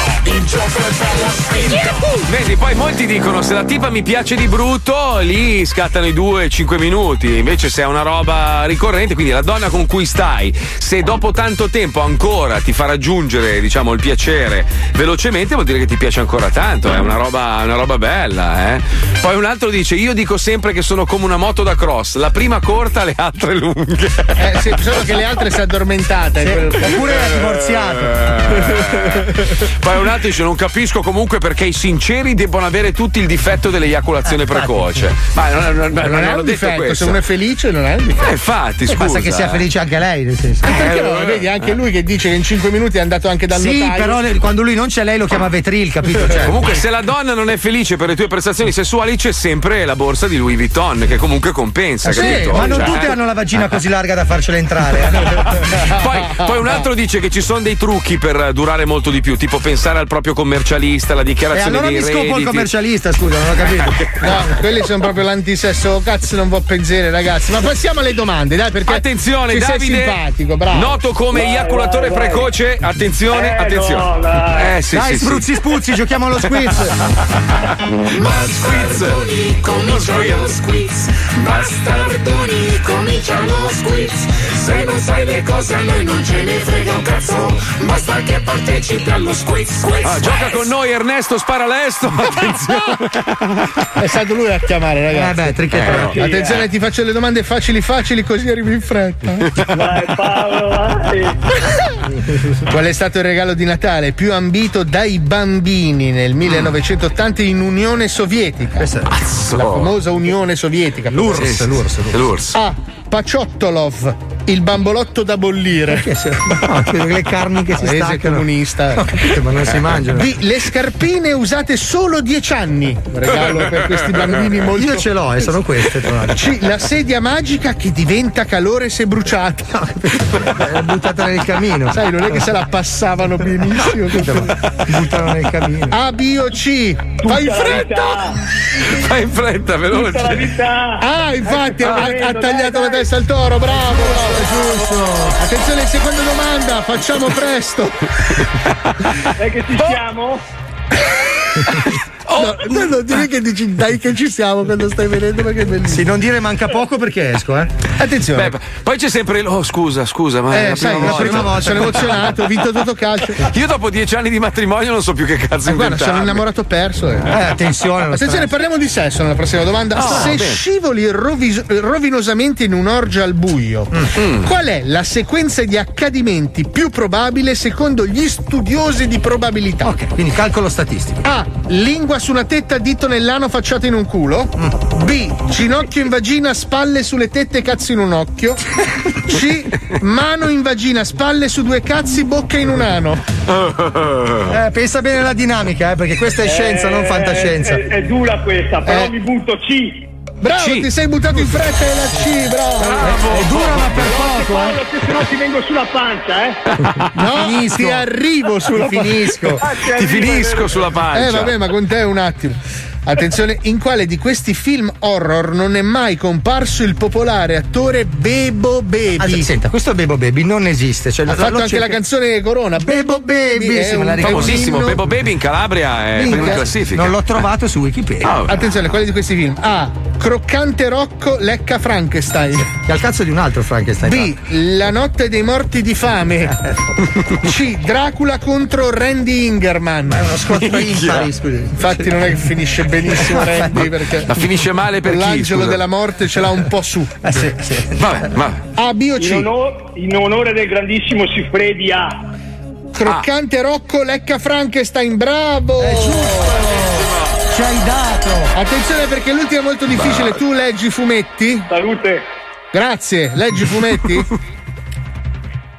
Vedi, poi molti dicono se la tipa mi piace di brutto, lì scattano i 2-5 minuti. Invece se è una roba ricorrente, quindi la donna con cui stai, se dopo tanto tempo ancora ti fa raggiungere, diciamo, il piacere velocemente, vuol dire che ti piace ancora tanto. È una roba, una roba bella, eh. Poi un altro dice: Io dico sempre che sono come una moto da cross, la prima corta, le altre lunghe. Eh, sì, solo che le altre si è addormentata. quello- Oppure è divorziato. Eh. Poi un altro dice: Non capisco comunque perché i sinceri debbano avere tutti il difetto dell'eiaculazione precoce. Ma non, non, non, non è un difetto, questo. se uno è felice non è un difetto. Eh, infatti, Eh, scusa. basta che sia felice anche lei, nel senso. Eh, perché no? Eh, Vedi, anche lui che dice che in 5 minuti è andato anche dal Sì, notaio. però le- quando lui non c'è, lei lo chiama Vetril, capito? Cioè, Comunque, se la donna non è felice per le tue prestazioni sessuali, c'è sempre la borsa di Louis Vuitton che comunque compensa, Eh sì, capito? ma non Cioè- tutte hanno la vagina così larga da farcela entrare. eh. poi, poi un altro dice che ci sono dei trucchi per durare molto di più, tipo pensare al proprio commercialista, la dichiarazione allora dei mi scopo il commercialista, scusa, non ho capito. No, quelli sono proprio l'antisesso. Cazzo, non può pensare, ragazzi. Ma passiamo alle domande, dai, perché. Attenzione, ci sei Davide, simpatico, bravo. noto come Vai, eiaculatore vai, vai. precoce. Attenzione, Eh, attenzione. no, dai. Eh, sì, Dai, sì, spruzzi sì. spuzzi, giochiamo allo squiz. Bastardoni, comincia lo squiz. Bastardoni, comincia lo squiz. Se non sai le cose a noi non ce ne frega un cazzo. Basta che partecipi allo squiz. squiz, Ah, gioca con noi Ernesto Sparalesto. Attenzione. È stato lui a chiamare, ragazzi. Eh beh, trichettone. Eh, no. Attenzione, ti faccio le domande facili, facili, così arrivi in fretta. Vai Paolo, vai. Qual è stato il regalo di Natale più ambito dai bambini nel 1980 in Unione Sovietica? La famosa Unione Sovietica. L'URSS, l'URSS, l'URSS. l'URSS. A. Paciottolov, il bambolotto da bollire. No, che- le carni che si Paese staccano. comunista. Capito, ma non si mangiano. B. Le scarpine usate solo 10 anni. Un regalo per questi bambini molto. Io ce l'ho e sono queste, tra l'altro. C. La sedia magica che diventa calore se bruciata. È buttata nel camino. Sai, non è che se la passavano benissimo. Buttano nel camino. A, B o C? Fai in fretta! Fai in fretta, veloce. Tutta la vita. Ah, infatti, ha, Dai, ha dai, tagliato dai. la testa al toro, bravo, bravo, giusto. Attenzione, seconda domanda, facciamo presto. Dai che ci siamo? No, no, non dire che dici dai che ci siamo quando stai venendo perché è bellissimo. Sì, non dire manca poco perché esco, eh. Attenzione. Beh, poi c'è sempre il. Oh, scusa, scusa, ma. è eh, la sai, prima la volta. prima volta sono emozionato, ho vinto tutto calcio. Io dopo dieci anni di matrimonio non so più che cazzo Eh, guarda, sono innamorato perso. Eh. Eh, attenzione. Attenzione, stress. parliamo di sesso nella prossima domanda. Oh, Se bene. scivoli rovis- rovinosamente in un'orgia al buio, Mm. qual è la sequenza di accadimenti più probabile secondo gli studiosi di probabilità? Ok, quindi calcolo statistico. A. Lingua su una tetta, dito nell'ano, facciata in un culo. B. Ginocchio in vagina, spalle sulle tette, cazzo in un occhio. C. Mano in vagina, spalle su due cazzi, bocca in un ano. Eh, pensa bene alla dinamica, eh, perché questa è scienza, non fantascienza. È, è dura questa, però Eh. mi butto C. Bravo, C. ti sei buttato in fretta e la C, bravo. È dura ma per poco, eh. Paolo, che se no ti vengo sulla pancia, eh. No, finisco. ti arrivo sulla Ti finisco. Ah, Ti arriva, finisco sulla pancia. Eh vabbè, ma con te un attimo. Attenzione, in quale di questi film horror non è mai comparso il popolare attore Bebo Baby? Ah, senta, questo Bebo Baby non esiste. Cioè, ha fatto anche cerca- la canzone Corona. Bebo Baby, è un-. Famosissimo, inno- Bebo Baby in Calabria è in classifica. Non l'ho trovato su Wikipedia. Ah. Attenzione, quali di questi film? A. Croccante Rocco lecca Frankenstein. Che al cazzo di un altro Frankenstein. B. La notte dei morti di fame. C. Dracula contro Randy Ingerman. È uno scusi. Infatti non è che finisce benissimo Randy perché Ma finisce male per chi? l'angelo scusa? della morte ce l'ha un po' su. Eh, sì, sì. Vabbè, vabbè. A, B o C? In, onor- in onore del grandissimo Siffredi A. Croccante Rocco lecca Frankenstein, bravo! Ci hai dato. Attenzione perché l'ultima è molto difficile. Tu leggi i fumetti? Salute. Grazie, leggi i fumetti?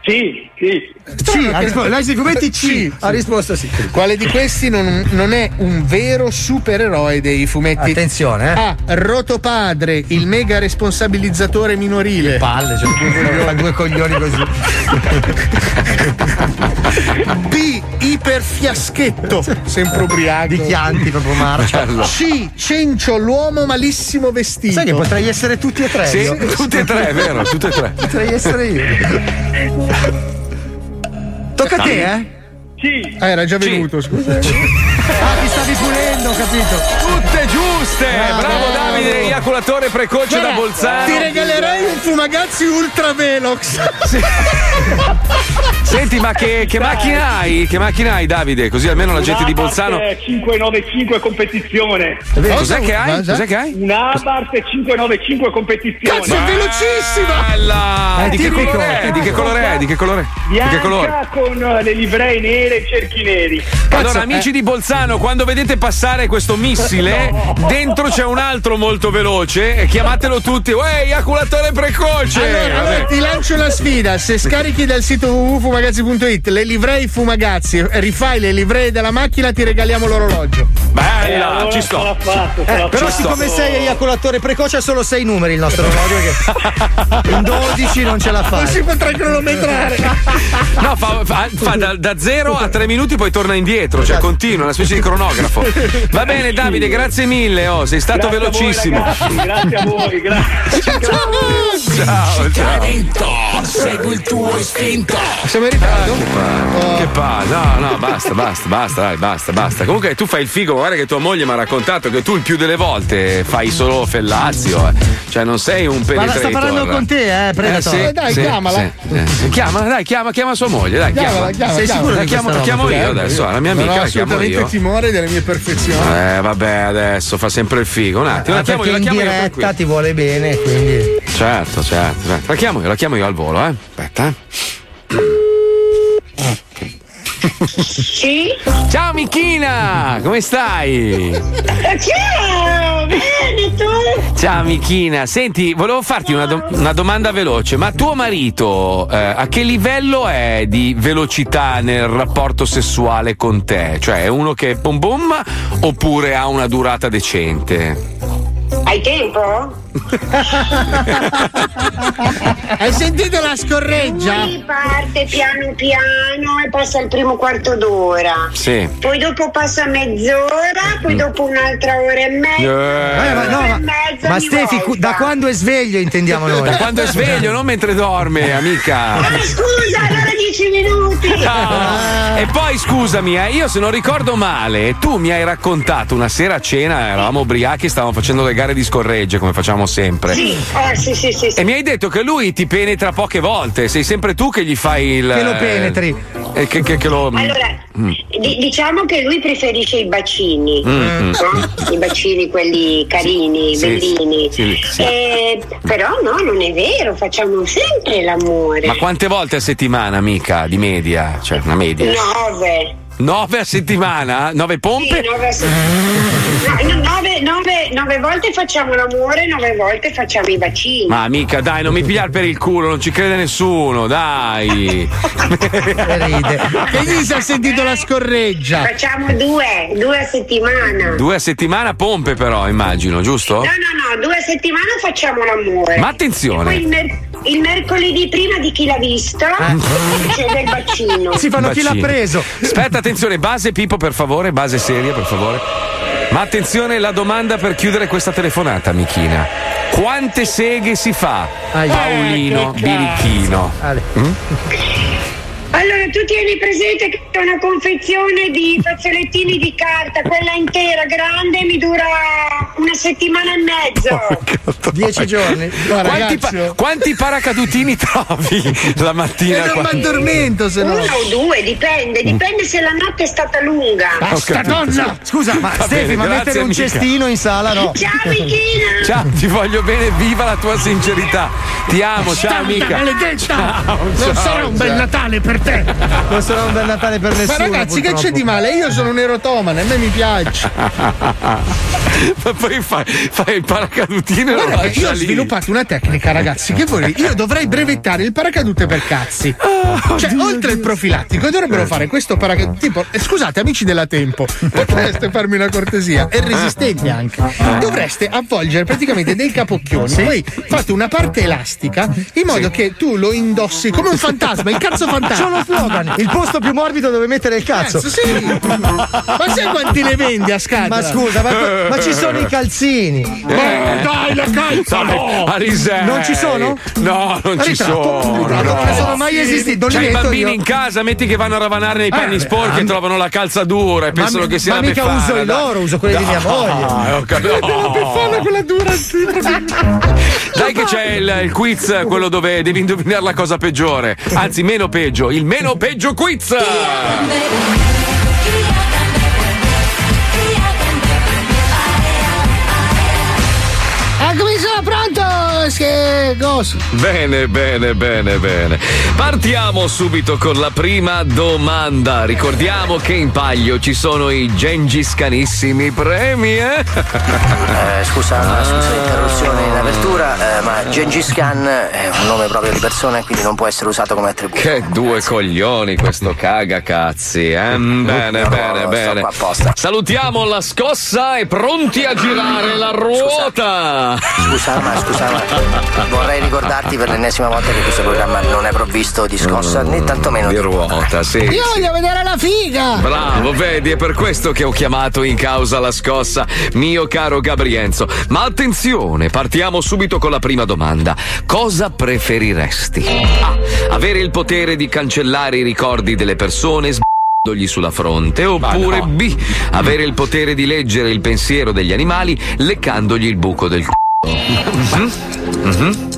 Sì, sì. Sì, ha risposto. Lei si fumetti C. Ha risposto sì. Quale di questi non, non è un vero supereroe dei fumetti? Attenzione, eh. A. Rotopadre, il mega responsabilizzatore minorile. Palle, cioè, fa due coglioni così. B. Iperfiaschetto, sempre ubriaco. Di Chianti, proprio marcia. C. Cencio, l'uomo malissimo vestito. Sai che potrei essere tutti e tre. Sì, io. tutte e tre, è vero, tutte e tre. Potrei essere io. Tocca a te, eh? Sì. Ah, era già venuto, scusa. Ah, ti stavi pulendo, ho capito. Tutte giuste! Ah, Bravo bene. Davide, eiaculatore precoce da Bolzano. Ti regalerei un Fumagazzi Ultra Velox. Senti, ma che, che macchina hai? Che macchina hai, Davide? Così almeno la gente di Bolzano. 595 competizione. Cos'è che hai? Cos'è che hai? Un Abarth 595 competizione. Cazzo, è velocissima! Bella! È Di che colore è? Di che colore è? Di che colore? Di che colore? Bianca con eh, le livree nere e cerchi neri. Allora, amici di Bolzano, quando vedete passare questo missile, dentro c'è un altro molto veloce. e Chiamatelo tutti, uè, eiaculatore precoce! Allora, allora, ti lancio una sfida. Se scarichi dal sito www.fumagazzi.it le livrei Fumagazzi, rifai le livree della macchina, ti regaliamo l'orologio. Bella, ci sto. Eh, però Ci sto. siccome sei eiaculatore precoce ha solo 6 numeri il nostro orologio che in 12 non ce la fa. Non si potrà cronometrare. No, fa, fa- fa da, da zero a tre minuti, poi torna indietro, cioè continua, una specie di cronografo. Va bene, Davide, grazie mille, oh, sei stato Grazie a voi, velocissimo. grazie a voi, grazie. Ciao, ciao. segui il tuo istinto. Siamo in ritardo? Che pa, no, no, basta, basta, basta, dai, basta, basta. Comunque tu fai il figo, guarda che tua moglie mi ha raccontato che tu il più delle volte fai solo fellazio, eh. cioè non sei un Ma penetrator. sta parlando con te, eh, Predator. Eh, sì, Eh, dai, sì, chiamala. sì, eh. Chiamala, dai, chiama, chiama sua moglie, dai, Chiamala, chiama. chiamala, Sei sicuro La di chiamo, chiamo io adesso, la mia Non amica ho la chiamo assolutamente io. timore delle mie perfezioni. Eh, vabbè, adesso fa sempre il figo. Un attimo, la Ah, chiamo perché io, la in chiamo io. diretta tranquillo. ti vuole bene, quindi. Certo, certo, certo. La chiamo io, la chiamo io al volo, eh. Aspetta, eh. Sì? Ciao Michina, come stai? Ciao, bene tu? Ciao Michina, senti, volevo farti una, do- una domanda veloce, ma tuo marito eh, a che livello è di velocità nel rapporto sessuale con te? Cioè è uno che boom boom oppure ha una durata decente? Hai tempo? Hai sentito la scorreggia? Lui parte piano piano e passa il primo quarto d'ora. Sì. Poi dopo passa mezz'ora, poi dopo un'altra ora e mezza. Eh, ma, no, ma, ma Stefi, volta. da quando è sveglio intendiamo noi? Da quando è sveglio, non mentre dorme, amica. Ah, scusa, allora dieci minuti. Ah, E poi scusami, eh, io se non ricordo male, tu mi hai raccontato una sera a cena, eravamo ubriachi e stavamo facendo le gare di scorregge come facciamo sempre. Sì, eh, sì, sì, sì. sì. E mi hai detto che lui ti penetra poche volte, sei sempre tu che gli fai il. Che lo penetri. eh, che, che- che lo. Allora, Mm. di- diciamo che lui preferisce i bacini, Mm, no? i bacini quelli carini, Sì, bellini. sì, sì. Eh, però no, non è vero, facciamo sempre l'amore. Ma quante volte a settimana, amica, di media? Cioè, una media? Nove. Nove a settimana? Nove pompe? Sì, nove, a se- no, no, nove, nove- nove volte facciamo l'amore, nove volte facciamo i bacini. Ma amica, dai, non mi pigliare per il culo, non ci crede nessuno, dai. E gli si è sentito la scorreggia. Facciamo due, due a settimana. Due a settimana pompe, però, immagino, giusto? No, no, no, due a settimana facciamo l'amore. Ma attenzione. Il, mer- il mercoledì prima di chi l'ha visto c'è del bacino. Bacino. Aspetta, attenzione, base Pippo, per favore, base seria, per favore. Ma attenzione, la domanda per chiudere questa telefonata, Michina. Quante seghe si fa? Paolino Eh. Birichino. Mm? Allora, tu tieni presente che è una confezione di fazzolettini di carta, quella intera, grande, mi dura una settimana e mezzo. Dieci giorni. Quanti, pa- quanti paracadutini trovi la mattina? E non quando- m'addormento se no. Uno o due, dipende, dipende se la notte è stata lunga. Basta, donna! Scusa, ma Va Stefi, bene, ma mettere un amica. cestino in sala no? Ciao Michina! Ciao, ti voglio bene, viva la tua sincerità. Ti amo, ciao Bastarda amica. maledetta! Ciao, non ciao, sarà un bel. Natale per te! Non sarà un bel Natale per Ma nessuno. ragazzi, che c'è purtroppo. di male? Io sono un erotomane, a me mi piace. Ma poi fai, fai il paracadutino e lo Guarda io ho lì. sviluppato una tecnica, ragazzi, che voi io dovrei brevettare il paracadute per cazzi. Ah, Cioè, oltre il profilatico, dovrebbero fare questo paracadute. Tipo, eh, scusate, amici della Tempo, potreste farmi una cortesia? E resistenti anche. Dovreste avvolgere praticamente dei capocchioni. Poi fate una parte elastica in modo che tu lo indossi come un fantasma, il cazzo fantasma. Uno slogan, il posto più morbido dove mettere il cazzo. Cazzo, sì. Ma sai quanti ne vendi a scatola? Ma scusa, ma, ma ci sono i calzini. Eh, dai, la calza, no! Alisei. Non ci sono? No, non ci Ritratto. sono. No. non sono mai esistiti, C'hai i bambini io. in casa, metti che vanno a ravanare nei panni Eh, sporchi e ma- trovano la calzatura e Ma pensano mi- che sia ma la mica befana, uso i loro, uso quelli di mia moglie. Ah, ho capito. Fanno quella dura. Dai che c'è il, il quiz, quello dove devi indovinare la cosa peggiore. Anzi, meno peggio, il meno peggio quiz. Eccomi sono pronto! Bene, bene, bene, bene. Partiamo subito con la prima domanda. Ricordiamo che in palio ci sono i gengiscanissimi premi, eh? Eh, scusa, Ah. scusa l'interruzione in apertura, eh, ma Gengis Khan è un nome proprio di persona e quindi non può essere usato come attributo. Che due coglioni questo cagacazzi, eh? Mm, Bene, No, bene, sto bene. Salutiamo la scossa e pronti a girare la ruota. Scusa, ma scusa, ma vorrei ricordarti per l'ennesima volta che questo programma non è provvisto di scossa né tantomeno Di ruota, sì. Io sì. voglio vedere la figa! Bravo, vedi, è per questo che ho chiamato in causa la scossa, mio caro Gabrienzo. Ma attenzione, partiamo subito con la prima domanda. Cosa preferiresti? A. Avere il potere di cancellare i ricordi delle persone sbagliandogli sulla fronte oppure no. B. Avere il potere di leggere il pensiero degli animali leccandogli il buco del c***o. 嗯哼嗯哼。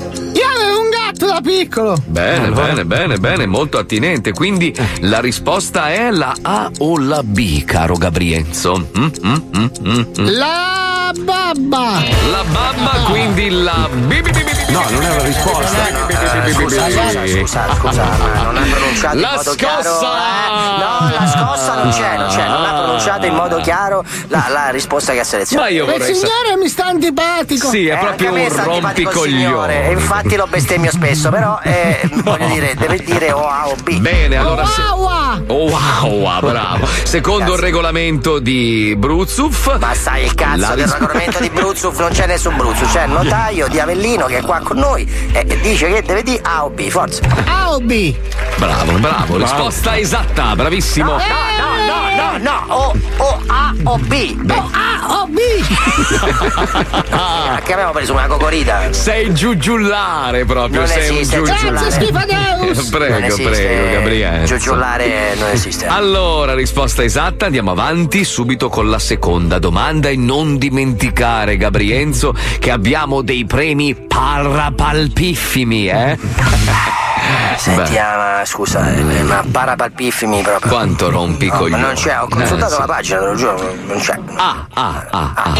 Gatto da piccolo! Bene, bene, bene, bene, molto attinente. Quindi la risposta è la A o la B, caro Gabrienzo? Mm, mm, mm, mm, mm. La babba! La babba, quindi la B. B- B- B- B- No, non è la risposta. Eh, scusa, scusa, scusa, scusa, ma non ha pronunciato La in modo scossa! chiaro. eh? No, la scossa non c'è, non c'è, non ha pronunciato in modo chiaro la, la risposta che ha selezionato. Ma io vorrei sapere. signore mi sta antipatico! Sì, è Eh, proprio un il rompicoglione. E infatti lo bestemmio spesso, però eh, voglio dire, deve dire o A o B. Bene, allora. se- Wow, wow. Oh wow, wow, bravo. Secondo il regolamento di Bruzuf. Ma sai il cazzo la del ris- regolamento di Bruzuf, non c'è nessun Bruzuf, c'è il notaio di Avellino che è qua con noi e e dice che deve dire A o B, forza. A o B? Bravo, bravo, risposta esatta, bravissimo. No, no, no, no, no, o, o A o B. O A o B? Che abbiamo preso una cocorita. Sei giugiullare proprio, Non sei esiste un giugiullare. Grazie, Schifadeus! Prego, prego, Gabriele. Giugiullare non esiste. Allora, risposta esatta, andiamo avanti subito con la seconda domanda e non dimenticare, Gabrienzo, che abbiamo dei premi parapalpiffimi, eh? Senti, Beh. ah, ma scusa, eh, ma parapalpiffimi proprio. Quanto rompi No, ma coglioni. non c'è, ho consultato Eh, sì. la pagina, te lo giuro, non c'è. Ah, ah, ah, ah.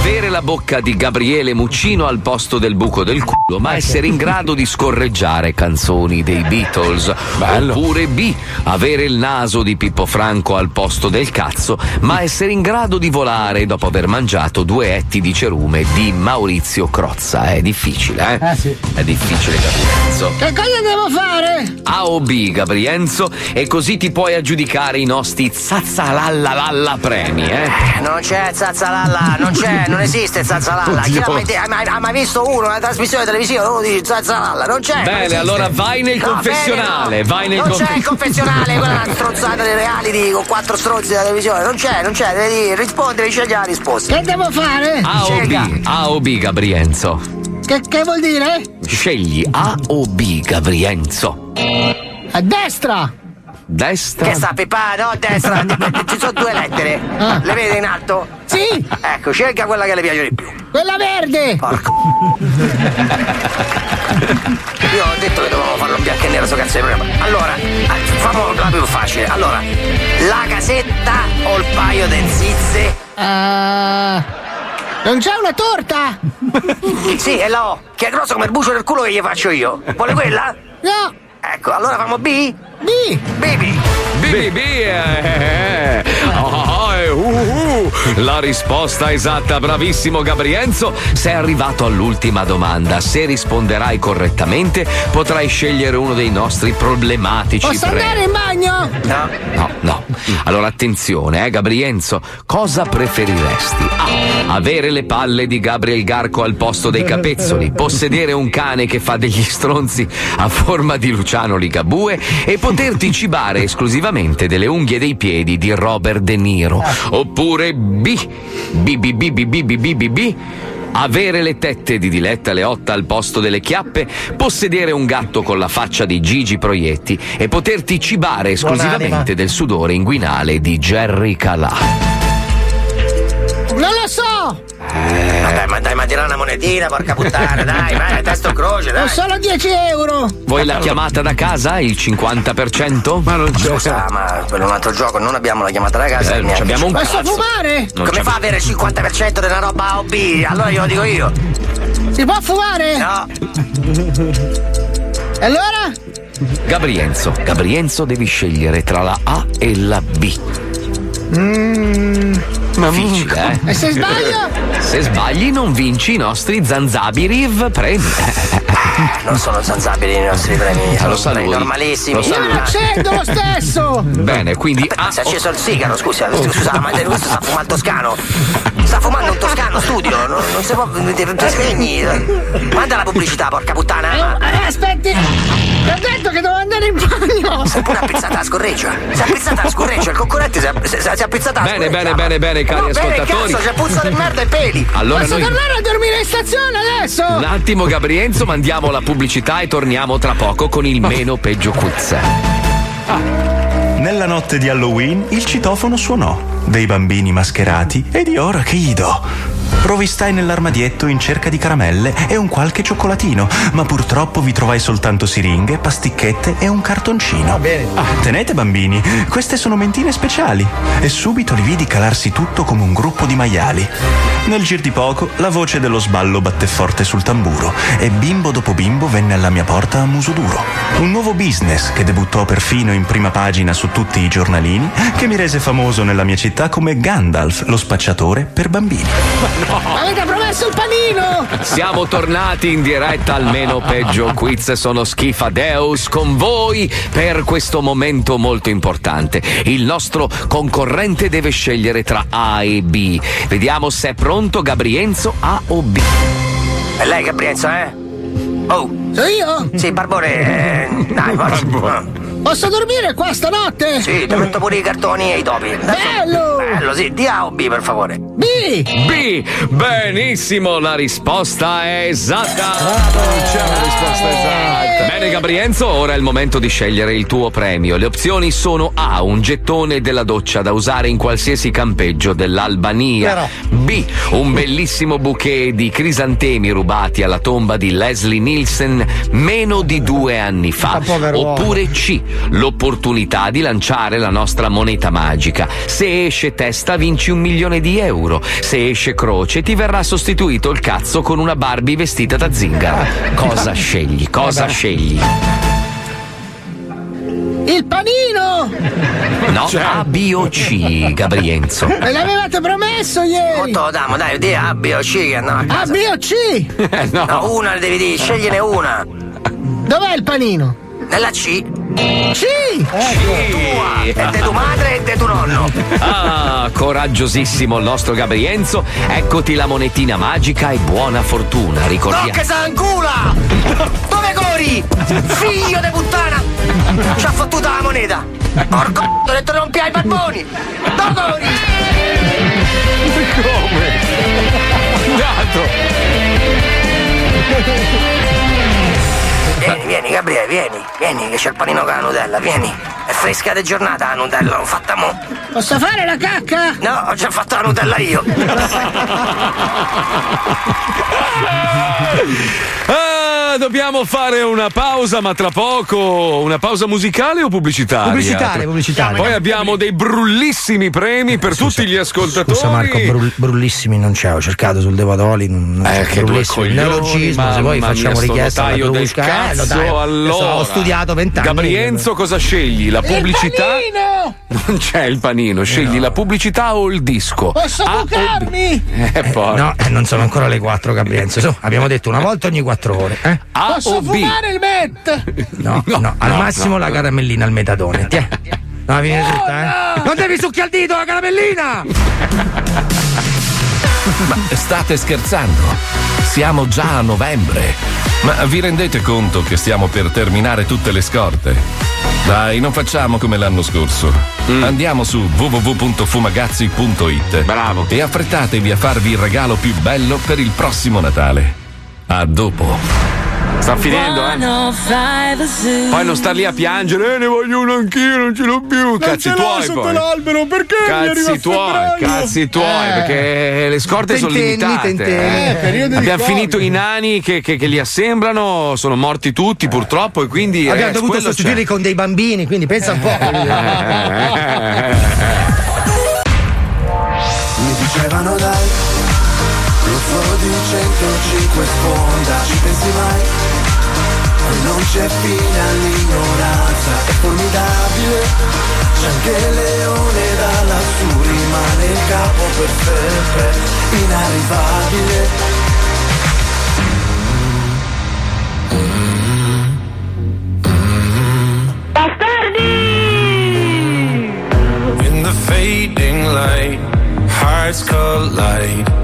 Avere la bocca di Gabriele Muccino al posto del buco del culo, ma essere in grado di scorreggiare canzoni dei Beatles. Oppure B. Avere il naso di Pippo Franco al posto del cazzo, ma essere in grado di volare dopo aver mangiato due etti di cerume di Maurizio Crozza. È difficile, eh? Eh, sì. È difficile, Gabrienzo. Che cosa devo fare? A o B, Gabrienzo, e così ti puoi aggiudicare i nostri zazzalalla premi, eh? Non c'è Zazzalalla, non c'è, non esiste Zazzalalla. Chi l'ha mai, ha mai- ha mai visto uno una trasmissione televisiva? Uno dice Zazzalalla, non c'è. non Bene, esiste. allora vai nel No, confessionale, bene, no. vai nel Non confe- c'è il confessionale, quella strozzata dei reality con quattro stronzi della televisione. Non c'è, non c'è, devi rispondere, scegliere la risposta. Che devo fare? A o. B, A o B, Gabrienzo. Che, che vuol dire? Scegli A o B, Gabrienzo. A destra! Destra. Che sta Pipà, no, a destra, ci sono due lettere. Ah. Le vede in alto? Sì, Ecco, scelga quella che le piace di più. quella verde! Porco. Io ho detto che dovevamo farlo bianco e nero sto cazzo di programma. Allora, eh, famo la più facile. Allora, la casetta o il paio de zizze? Ah, non c'è una torta? Sì, è la O, che è grossa come il bucio del culo che gli faccio io. Vuole quella? No, Ecco, allora famo B? B! Baby. B, B, eh, eh, uh, uh. La risposta esatta, bravissimo Gabrienzo. Sei arrivato all'ultima domanda. Se risponderai correttamente, potrai scegliere uno dei nostri problematici Posso premi. andare in bagno? No. No, no. Allora attenzione, eh, Gabrienzo. Cosa preferiresti? A. Avere le palle di Gabriel Garco al posto dei capezzoli, possedere un cane che fa degli stronzi a forma di Luciano Ligabue e poterti cibare esclusivamente delle unghie dei piedi di Robert De Niro. Oppure B. B, B, B, B, B, B, B, B, B. Avere le tette di Diletta Leotta al posto delle chiappe, possedere un gatto con la faccia di Gigi Proietti e poterti cibare esclusivamente Buon'anima. del sudore inguinale di Jerry Calà. Non lo so! Ma dai, ma dai, ma tira una monetina, porca puttana, dai, vai, testo croce, Ho dai. solo 10 euro! Vuoi la chiamata da casa? Il 50%? Ma non Scusa, ma per un altro gioco non abbiamo la chiamata da casa. Eh, neanche abbiamo un Posso fumare? Non Come c'è- fa a avere il 50% della roba A o B? Allora glielo dico io. Si può fumare? No. E allora? Gabrienzo, Gabrienzo devi scegliere tra la A e la B. Mmm. Difficile, eh? E se sbaglio? Se sbagli non vinci i nostri Zanzabiriv premi. Non sono zanzabili i nostri premi. Ah, sono lo sa premi lui. normalissimi. Lo sa Io lui. lo accendo lo stesso! Bene, quindi A Si è acceso il sigaro, scusa, scusa, ma questo sta fumando toscano. Sta fumando un toscano studio, non, non si può. Ti, spegni. Manda la pubblicità, porca puttana. ma- Eh, aspetti! Ti ho detto che devo andare in bagno! Si è pure appizzata la scorreggia. Si è appizzata la scorreggia, il concorrente si è, si è- si è appizzata la Bene, scorreggia. bene, bene, bene, cari no, bene, ascoltatori. cazzo, c'è puzza di merda e peli. Allora Posso noi- tornare a dormire in stazione adesso? Un attimo, Gabrienzo, mandiamo la pubblicità e torniamo tra poco con il meno peggio quiz. Nella notte di Halloween il citofono suonò, dei bambini mascherati ed io ora che gli do? Rovistai nell'armadietto in cerca di caramelle e un qualche cioccolatino, ma purtroppo vi trovai soltanto siringhe, pasticchette e un cartoncino. Ah, tenete bambini, queste sono mentine speciali. E subito li vidi calarsi tutto come un gruppo di maiali. Nel gir di poco la voce dello sballo batté forte sul tamburo e bimbo dopo bimbo venne alla mia porta a muso duro. Un nuovo business che debuttò perfino in prima pagina su tutti i giornalini, che mi rese famoso nella mia città come Gandalf, lo spacciatore per bambini. Avete promesso il panino! Siamo tornati in diretta al meno peggio quiz sono Schifadeus con voi per questo momento molto importante. Il nostro concorrente deve scegliere tra A e B. Vediamo se è pronto Gabrienzo A o B. E lei, Gabrienzo, eh? Oh. So io? Sì, Barbone. eh, dai, forza. Posso dormire qua stanotte? Sì, ti metto pure i cartoni e i topi. Adesso- Bello! Bello, sì. Di A o B, per favore. B! B. Benissimo, la risposta è esatta. Non c'è una risposta esatta. Bene, Gabrienzo, ora è il momento di scegliere il tuo premio. Le opzioni sono A, un gettone della doccia da usare in qualsiasi campeggio dell'Albania. B, un bellissimo bouquet di crisantemi rubati alla tomba di Leslie Nielsen meno di due anni fa. Oppure C, l'opportunità di lanciare la nostra moneta magica. Se esce testa vinci un milione di euro, se esce croce ti verrà sostituito il cazzo con una Barbie vestita da zingaro. Cosa scegli? Cosa Eh scegli? Il panino! No, A, B o C, Gabrienzo. Me l'avevate promesso ieri! Lo diamo? Dai, di A, B o C che andiamo a A. B o C! No, una ne devi dire, scegliene una. Dov'è il panino? Nella C. C! Tua, e de tua madre e de tuo nonno. Ah, coraggiosissimo il nostro Gabrienzo. Eccoti la monetina magica e buona fortuna, No, ricordiamo. che s'ancula! Dove cori? Figlio di puttana! Ci ha fottuta la moneta! Porco ho detto non piai i barboni! Dove cori? Come? Vieni, vieni Gabriele, vieni, vieni che c'è il panino con la Nutella, vieni. È fresca di giornata la Nutella, l'ho fatta mo. Posso fare la cacca? No, ho già fatto la Nutella io. Dobbiamo fare una pausa, ma tra poco una pausa musicale o pubblicitaria? Pubblicitaria, pubblicitaria. Poi abbiamo dei brullissimi premi per tutti gli ascoltatori. Scusa Marco, brull- brullissimi non c'è, ho cercato sul Devatoli, non non Eh, c'è che brullissimi, il coglioni, neologismo, se poi facciamo richiesta alla del Crusca, eh, cazzo, notaio. allora. ho studiato vent'anni. Gabrienzo, cosa scegli? La pubblicità? Panino! Non c'è il panino, scegli la pubblicità o il disco? Posso A bucarmi? Eh, poi. No, eh, non sono ancora le 4 Gabrienzo, su, abbiamo detto una volta ogni 4 ore. Eh? A Posso o B? fumare il met? No, no, al no, massimo no, la no. caramellina al metadone. Tiè. No, viene tutta, eh? Non devi succhiare il dito la caramellina! Ma state scherzando? Siamo già a novembre. Ma vi rendete conto che stiamo per terminare tutte le scorte? Dai, non facciamo come l'anno scorso. Andiamo su www.fumagazzi.it. Bravo. E affrettatevi a farvi il regalo più bello per il prossimo Natale. A dopo. Sta finendo, eh. Poi non star lì a piangere, eh, ne voglio uno anch'io, non ce l'ho più. Cazzi ce l'ho tuoi sotto poi. l'albero, perché Cazzi tuoi, cazzi tuoi, Eh. perché le scorte sono limitate. tentenni. eh. di Abbiamo Covid. finito i nani che, che- che li assemblano, sono morti tutti purtroppo e quindi. Abbiamo eh, dovuto quello sostituirli c'è. con dei bambini, quindi pensa un po'. Mi dicevano dai, lo di 105 sponda, ci pensi mai? Non c'è fine all'ignoranza, è formidabile, c'è anche il leone da lassù, rimane il capo per sempre, inarrivabile. In the fading light, hearts collide.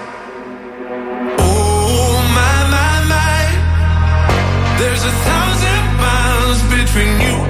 There's a thousand miles between you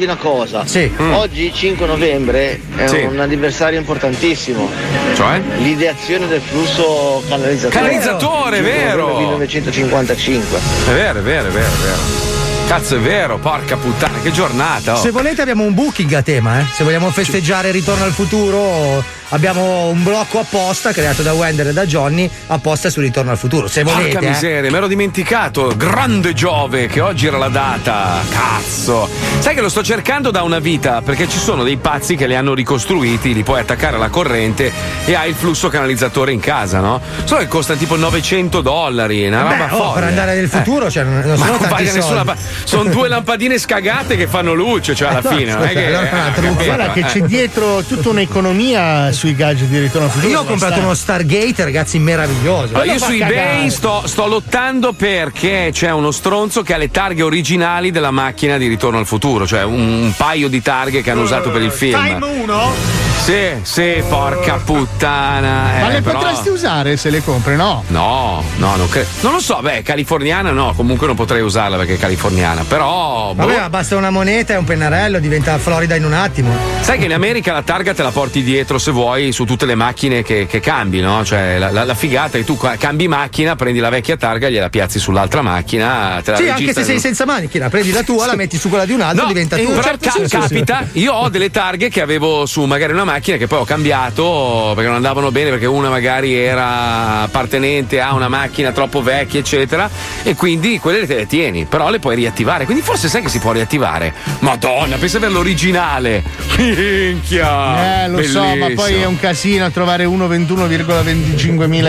ricordarvi una cosa. Oggi 5 novembre è Sì. un anniversario importantissimo. Cioè? L'ideazione del flusso canalizzatore. Canalizzatore, 5 vero. novembre 1955. È vero, è vero, è vero, è vero. Cazzo, è vero, porca puttana, che giornata. oh. Se volete abbiamo un booking a tema, eh. Se vogliamo festeggiare il ritorno al futuro, abbiamo un blocco apposta creato da Wender e da Johnny apposta sul ritorno al futuro. Se volete. Porca eh. miseria, mi ero dimenticato. Grande Giove, che oggi era la data. Cazzo. Sai che lo sto cercando da una vita perché ci sono dei pazzi che li hanno ricostruiti, li puoi attaccare alla corrente e hai il flusso canalizzatore in casa, no? Solo che costa tipo 900 dollari, una Beh, roba oh, folle. per andare nel futuro, cioè, non, Ma sono non tanti nessuna soldi. pa- sono due lampadine scagate che fanno luce, cioè alla No, fine, non è scusa, che. allora, eh, guarda che eh. c'è dietro tutta un'economia sui gadget di ritorno al futuro. Io ho comprato uno Stargate, ragazzi, meraviglioso. Allora, io su eBay sto, sto lottando perché c'è uno stronzo che ha le targhe originali della macchina di Ritorno al futuro, cioè un, un paio di targhe che hanno usato per il film. Time 1? Sì, sì, porca puttana. Ma eh, le però- potresti usare se le compri, no? No, no, non credo. Non lo so, beh, californiana no, comunque non potrei usarla perché è californiana, però. boh. Vabbè, ma basta una moneta e un pennarello, diventa Florida in un attimo. Sai che in America la targa te la porti dietro se vuoi su tutte le macchine che, che cambi, no? Cioè la, la- la figata è che tu ca- cambi macchina, prendi la vecchia targa, gliela piazzi sull'altra macchina, te la Sì, anche se sei senza macchina, prendi la tua, la metti su quella di un altro, No, diventa eh, tua. però ca- capita, io ho delle targhe che avevo su magari una macchina che poi ho cambiato perché non andavano bene, perché una magari era appartenente a una macchina troppo vecchia, eccetera. E quindi quelle te le tieni, però le puoi riattivare. Quindi forse sai che si può riattivare. Madonna, pensa per l'originale. Minchia! Eh, lo so, ma poi Bellissimo. è un casino trovare 1,21,25 mila.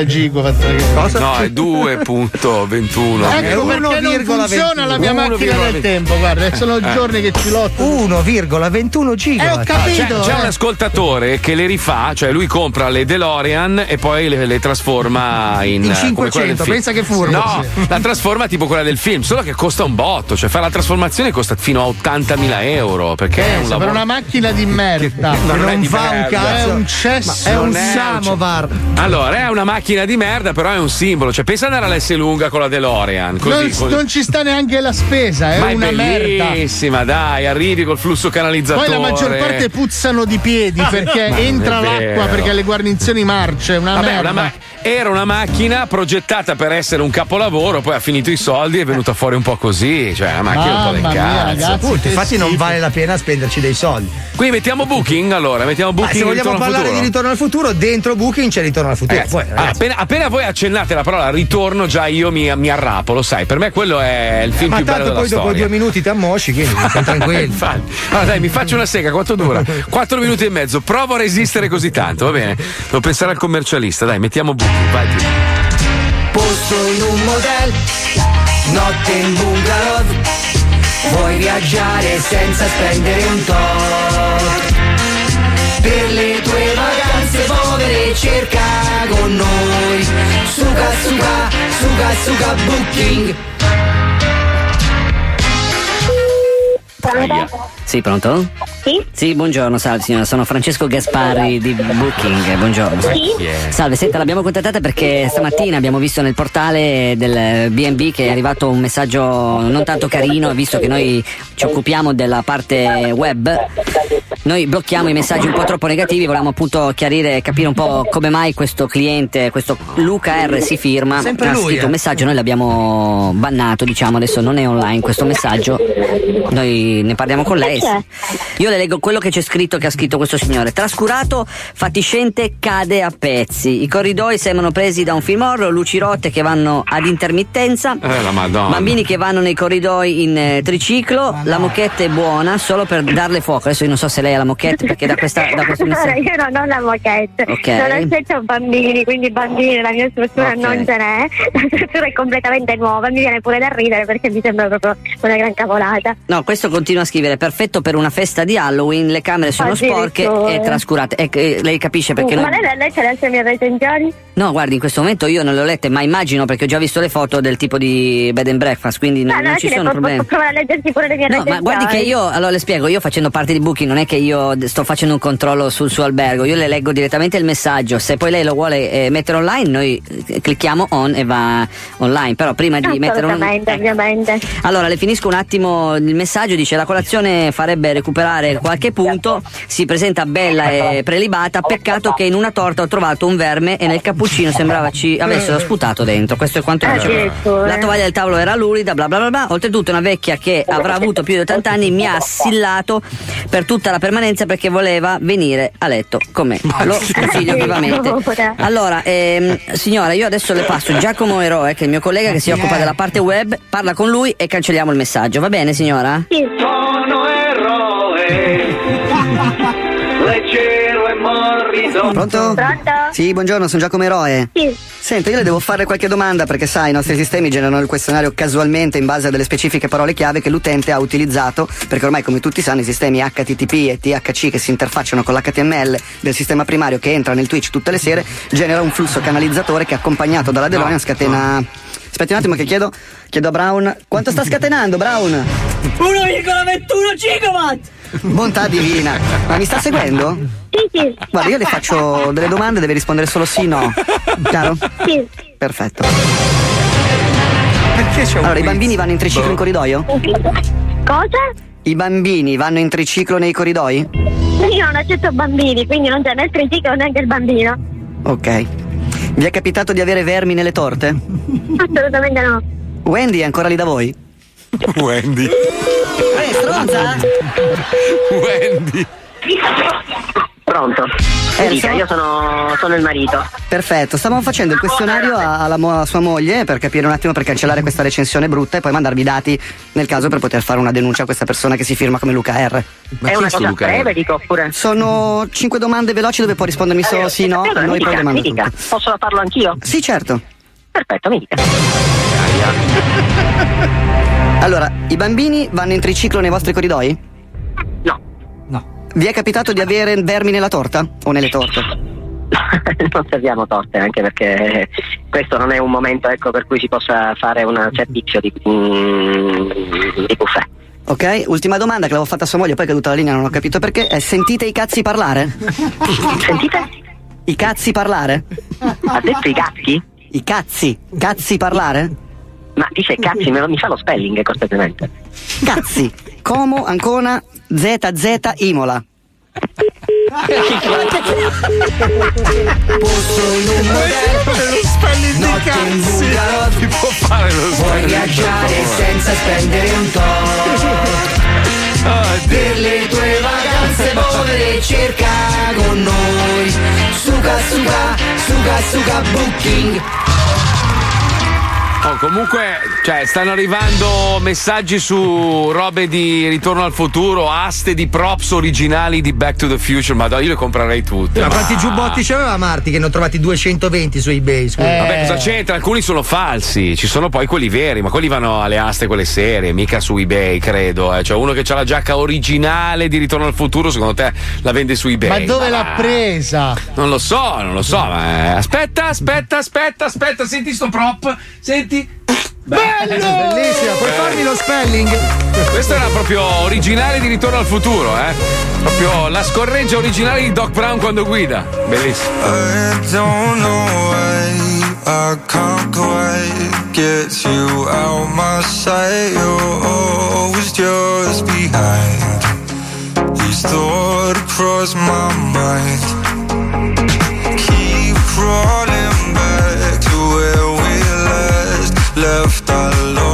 Cosa? No, è 2.21. Ecco perché non funziona la mia macchina del tempo, guarda, sono Eh. giorni che ci lotto. 1,21 giga. Eh, ho capito. C'è, c'è eh. un ascoltatore che le rifà, cioè lui compra le DeLorean e poi le, le trasforma in, In eh, come quella del 500, film. pensa che furbo. No, la trasforma tipo quella del film, solo che costa un botto, cioè fare la trasformazione costa fino a 80.000 euro perché è un per lavoro. una macchina di merda. Ma non di fa un cazzo. È un cesso. È un Non samovar. Allora, è una macchina di merda, però è un simbolo. Cioè, pensa andare all'S lunga con la DeLorean. Così, non, così. non ci sta neanche la spesa, è Ma una è merda. bellissima, dai, arrivi col flusso canalizzatore. Poi la maggior parte puzzano di piedi perché Ma entra l'acqua perché le guarnizioni marce, una Vabbè, merda. una ma- era una macchina progettata per essere un capolavoro, poi ha finito i soldi e è venuta fuori un po' così. Cioè, una macchina un po' del Mamma cazzo. ragazzi, Appunto, infatti non vale la pena spenderci dei soldi. Quindi mettiamo booking allora, mettiamo Ma booking se vogliamo parlare futuro. di ritorno al futuro, dentro Booking c'è ritorno al futuro. Ragazzi, Poi, ah, ragazzi. appena, appena voi accennate la parola ritorno, già io mi, mi arrapo, lo sai. Per me quello è il film Ma più bello tanto della poi dopo storia. due minuti ti ammosci, quindi stai tranquillo. Infatti. Allora, dai, mi faccio una sega, quanto dura? Quattro minuti e mezzo. Provo a resistere così tanto, va bene? Devo pensare al commercialista, dai, mettiamo booking, vai. Pio. Posto in un motel, notte in bungalow. Vuoi viaggiare senza spendere un tot. Per le tue vacanze povere cerca con noi. Suga, suga, suga, suga booking. Sì, pronto? Sì? Sì, buongiorno, salve signora, sono Francesco Gaspari di Booking, buongiorno. Sì? Salve, senta, l'abbiamo contattata perché stamattina abbiamo visto nel portale del B&B che è arrivato un messaggio non tanto carino, visto che noi ci occupiamo della parte web. Noi blocchiamo i messaggi un po' troppo negativi, volevamo appunto chiarire e capire un po' come mai questo cliente, questo Luca R si firma, Sempre ha lui, scritto eh. un messaggio, noi l'abbiamo bannato, diciamo, adesso non è online questo messaggio. Noi ne parliamo con lei. Io le leggo quello che c'è scritto che ha scritto questo signore. Trascurato, fatiscente, cade a pezzi. I corridoi sembrano presi da un film horror, luci rotte che vanno ad intermittenza. Eh, la madonna. Bambini che vanno nei corridoi in eh, triciclo, la moquette è buona solo per darle fuoco. Adesso io non so se lei ha la moquette perché da, questa, da questo Allora, io non ho la moquette, Ok. non accetto bambini, quindi bambini la mia struttura Ok. non ce n'è, la struttura è completamente nuova, mi viene pure da ridere perché mi sembra proprio una gran cavolata. No, questo continua a scrivere: perfetto per una festa di Halloween, le camere sono sporche e trascurate. Eh, lei capisce perché Ma noi. lei le ha lette le mie recensioni? No, guardi, in questo momento io non le ho lette, ma immagino perché ho già visto le foto del tipo di bed and breakfast, quindi non, Ah, no, non ci sì, sono può, può problemi. provare a leggersi pure le mie No, recensioni. ma guardi che io, allora le spiego, io facendo parte di Booking non è che io sto facendo un controllo sul suo albergo, io le leggo direttamente il messaggio, se poi lei lo vuole eh, mettere online noi eh, clicchiamo on e va online, però prima di mettere on... Assolutamente, ovviamente. Allora, le finisco un attimo il messaggio, dice la colazione farebbe recuperare qualche punto, si presenta bella e prelibata, peccato che in una torta ho trovato un verme e nel cappuccino sembrava ci avessero sputato dentro, questo è quanto dice. Addirittura. La tovaglia del tavolo era lurida, bla bla bla bla, oltretutto una vecchia che avrà avuto più di 80 anni mi ha assillato per tutta la permanenza perché voleva venire a letto con me, lo consiglio vivamente. Allora, ehm, signora, io adesso le passo Giacomo Eroe, che è il mio collega che si occupa della parte web, parla con lui e cancelliamo il messaggio, va bene signora? Sì. Leggero e morbido. Pronto? Pronto? Sì, buongiorno, sono Giacomo Eroe. Sì. Senta, io le devo fare qualche domanda perché sai, i nostri sistemi generano il questionario casualmente in base a delle specifiche parole chiave che l'utente ha utilizzato, perché ormai come tutti sanno i sistemi HTTP e THC che si interfacciano con l'HTML del sistema primario che entra nel Twitch tutte le sere, genera un flusso canalizzatore che accompagnato dalla DeLorean scatena... Aspetti un attimo che chiedo, chiedo a Brown, quanto sta scatenando Brown? 1,21 gigawatt! Bontà divina, ma mi sta seguendo? Sì, sì. Guarda, io le faccio delle domande, deve rispondere solo sì no. Chiaro? Sì. Perfetto. Perché c'è un Allora, i bambini vanno in triciclo in corridoio? Cosa? I bambini vanno in triciclo nei corridoi? Io non accetto bambini, quindi non c'è né il triciclo neanche il bambino. Ok. Vi è capitato di avere vermi nelle torte? Assolutamente no. Wendy è ancora lì da voi? Wendy. Ehi, stronza! Wendy. Pronto? Eh, Dica, so- io sono, sono il marito. Perfetto, stavamo facendo il questionario a- alla mo- a sua moglie per capire un attimo per cancellare questa recensione brutta e poi mandarvi i dati nel caso per poter fare una denuncia a questa persona che si firma come Luca R. è una cosa breve, dico, oppure? Sono cinque domande veloci dove può rispondermi solo sì, no, Allora, noi mi poi dica, mi dica. Posso farlo anch'io? Sì, certo. Perfetto, mi dica. Allora, i bambini vanno in triciclo nei vostri corridoi? No. No. Vi è capitato di avere vermi nella torta? O nelle torte? non serviamo torte, anche perché questo non è un momento ecco, per cui si possa fare un servizio di, mm, di buffet. Ok, ultima domanda che l'avevo fatta a sua moglie, poi è caduta la linea, non ho capito perché. È, sentite i cazzi parlare? Sentite? I cazzi parlare? Ha detto i gatti? I cazzi, cazzi parlare? Ma dice cazzi, me lo- mi fa lo spelling cortesemente. Cazzi, Como, Ancona, ZZ, Imola. Posto in un motel Lo spelling di cazzi. Si può fare lo Puoi spelling, viaggiare per favore. senza spendere un tot Per le tue vacanze povere cerca con noi Suga suga, suga suga booking Oh, comunque, cioè, stanno arrivando messaggi su robe di Ritorno al futuro, aste di props originali di Back to the Future. Ma io le comprerei tutte. Ma ma- quanti giubbotti c'aveva Marti che ne ho trovati 220 su eBay? Scusa. Vabbè, cosa c'entra? Alcuni sono falsi, ci sono poi quelli veri, ma quelli vanno alle aste quelle serie, mica su eBay, credo. Eh. Cioè, uno che ha la giacca originale di Ritorno al futuro, secondo te la vende su eBay? Ma dove va. l'ha presa? Non lo so, non lo so, ma. eh, Aspetta, aspetta, aspetta, aspetta, senti sto prop. Senti. Bello! Bellissimo, puoi farmi lo spelling? Questo era proprio originale di Ritorno al futuro, eh? Proprio la scorreggia originale di Doc Brown quando guida. Bellissimo. I don't know why I can't quite get you out my sight. You're always just behind. Each thought across my mind. Keep crawling back left alone.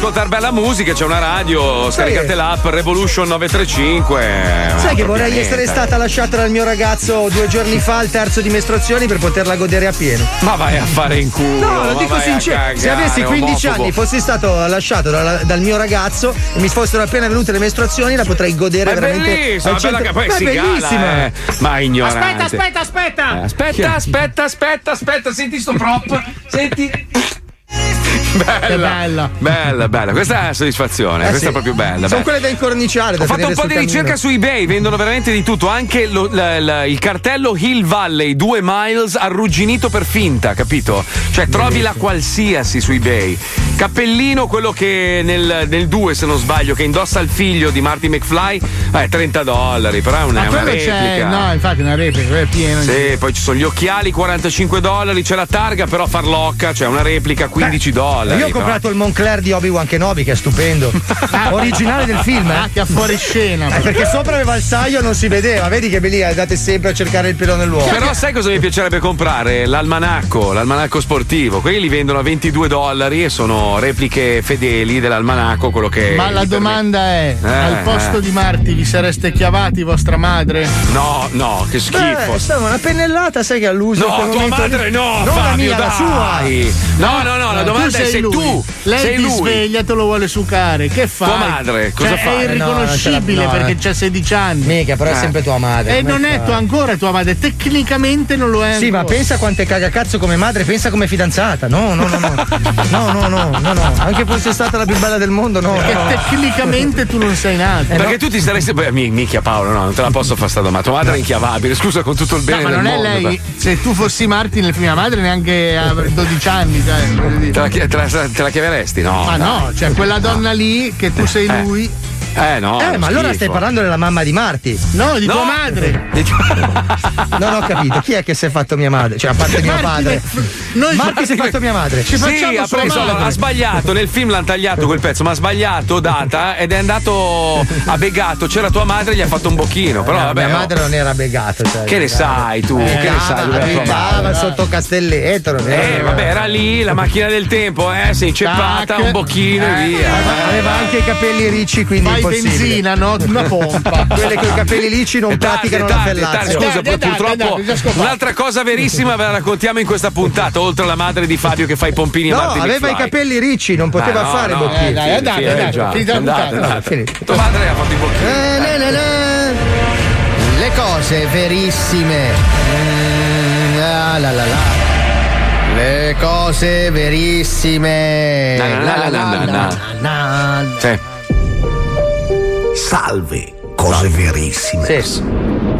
Ascoltare bella musica, c'è una radio, scaricate l'app Revolution 935. Sai che vorrei proprio essere stata lasciata dal mio ragazzo due giorni fa al terzo di mestruazioni per poterla godere a pieno. Ma vai a fare in culo. No, lo dico sincero. Se avessi 15 omofobo. anni, fossi stato lasciato dal, dal mio ragazzo e mi fossero appena venute le mestruazioni, la potrei godere Ma veramente. bellissima, bella che poi Ma è si gala, bellissima. eh. Ma ignorante. Aspetta, aspetta, aspetta. Eh, Aspetta, aspetta, aspetta, aspetta, senti sto prop. Senti. Bella, bella, bella, Questa è la soddisfazione, Eh questa sì. è proprio bella. Sono bella. quelle da incorniciare. Da Ho fatto un po' di ricerca su eBay, vendono veramente di tutto, anche lo- la- la- il cartello Hill Valley 2 miles arrugginito per finta, capito? Cioè trovi la qualsiasi su eBay. Cappellino, quello che nel, nel 2, se non sbaglio, che indossa il figlio di Marty McFly, eh, 30 dollari, però è una, è una replica. no, infatti è una replica, è pieno. Sì, poi ci sono gli occhiali 45 dollari, c'è la targa, però farlocca, c'è una replica 15 dollari. Io ho però. comprato il Moncler di Obi-Wan Kenobi, che è stupendo. Originale del film, eh? Che a fuori scena. Eh, perché sopra aveva il saio non si vedeva, vedi che lì andate sempre a cercare il pelo nell'uovo. Però sai cosa mi piacerebbe comprare? L'almanacco, l'almanacco sportivo. Quelli li vendono a 22 dollari e sono repliche fedeli dell'almanacco, quello che. Ma la li permette- domanda è: Eh, al posto eh. di Marti vi sareste chiavati vostra madre? No, no, che schifo. Beh, stava una pennellata, sai che all'uso. No, tua madre no, Non la Fabio, mia, la sua. No, no, no, la domanda è sei se lui. tu Lei sei ti lui. sveglia, te lo vuole sucare. Che fai? Tua madre, cosa Cioè, fa? È Eh, no, irriconoscibile ce la- no, perché eh. c'ha 16 anni. Mica, però è sempre tua madre, E non è fa? tua ancora tua madre. Tecnicamente non lo è. Sì, ma ancora. pensa quante cagacazzo come madre, pensa come fidanzata. No, no, no, no. No, no, no, no, no. Anche fosse stata la più bella del mondo, no. Perché no. tecnicamente tu non sei nato. Perché tu ti saresti. Beh, mi- minchia Paolo, no, non te la posso fare sta domanda. Tua madre è inchiavabile, scusa con tutto il bene No, ma del non è mondo. lei. però. Se tu fossi Martin, le mia madre neanche a 12 anni, dire. Te la, te la- te la chiaveresti? No. Ma dai. no, cioè quella donna lì che tu sei Eh. lui. Eh no. Eh, ma allora stai parlando della mamma di Marti. No, di No. tua madre. Non ho capito. Chi è che si è fatto mia madre? Cioè, a parte mio padre. noi- Marti si è fatto mia madre. Ci Sì, ha preso, ha sbagliato nel film l'hanno tagliato quel pezzo, ma ha sbagliato data ed è andato ha begato, c'era tua madre e gli ha fatto un bocchino, però Eh, vabbè. mia oh. madre non era begato. Cioè, Che ne sai tu? Eh, che ne sai tua abitava sotto Castelletto. non Eh, vabbè, era lì la macchina del tempo, eh, si è inceppata, Tac. un bocchino e Eh, via. Aveva anche i capelli ricci, quindi Fai benzina, no? Una pompa. Quelle con i capelli ricci non È tardi, praticano è la tardi, è tardi. fellazio. Scusa, pur- purtroppo un'altra cosa verissima ve la raccontiamo in questa puntata, oltre alla madre di Fabio che fa i pompini a No, aveva i McFly. capelli ricci, non poteva Ah, no, fare no, bocchini. eh, dai, finita la Andate, andate, finito. Tua madre ha fatto i bocchini. Eh. Le cose verissime. Mm, ah, la, la, la. Le cose verissime. Na, na, na, na, na, na. Salve, cose verissime.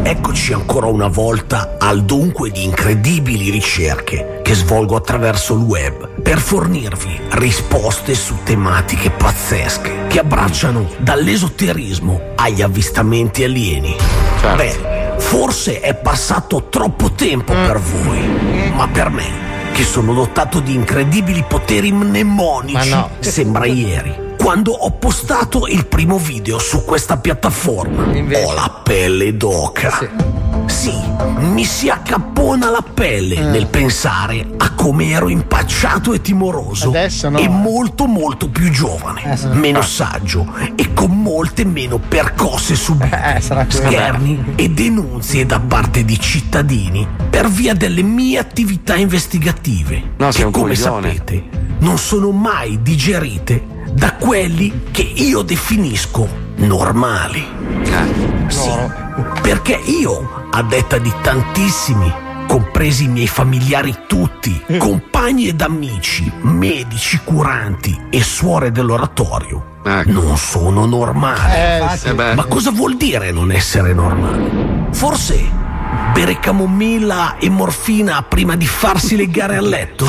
Eccoci ancora una volta al dunque di incredibili ricerche che svolgo attraverso il web per fornirvi risposte su tematiche pazzesche che abbracciano dall'esoterismo agli avvistamenti alieni. Beh, forse è passato troppo tempo per voi, ma per me, che sono dotato di incredibili poteri mnemonici, no. sembra ieri. Quando ho postato il primo video su questa piattaforma, ho la pelle d'oca. Sì, mi si accappona la pelle Eh. nel pensare a come ero impacciato e timoroso. Adesso no. E molto molto più giovane, Eh, meno saggio e con molte meno percosse subite. Eh. Scherni e denunzie da parte di cittadini per via delle mie attività investigative. No, che come coglione. sapete non sono mai digerite da quelli che io definisco normali. Sì, perché io, a detta di tantissimi, compresi i miei familiari tutti, compagni ed amici, medici curanti e suore dell'oratorio, non sono normale. Eh. Eh. Ma cosa vuol dire non essere normale? Forse bere camomilla e morfina prima di farsi legare a letto?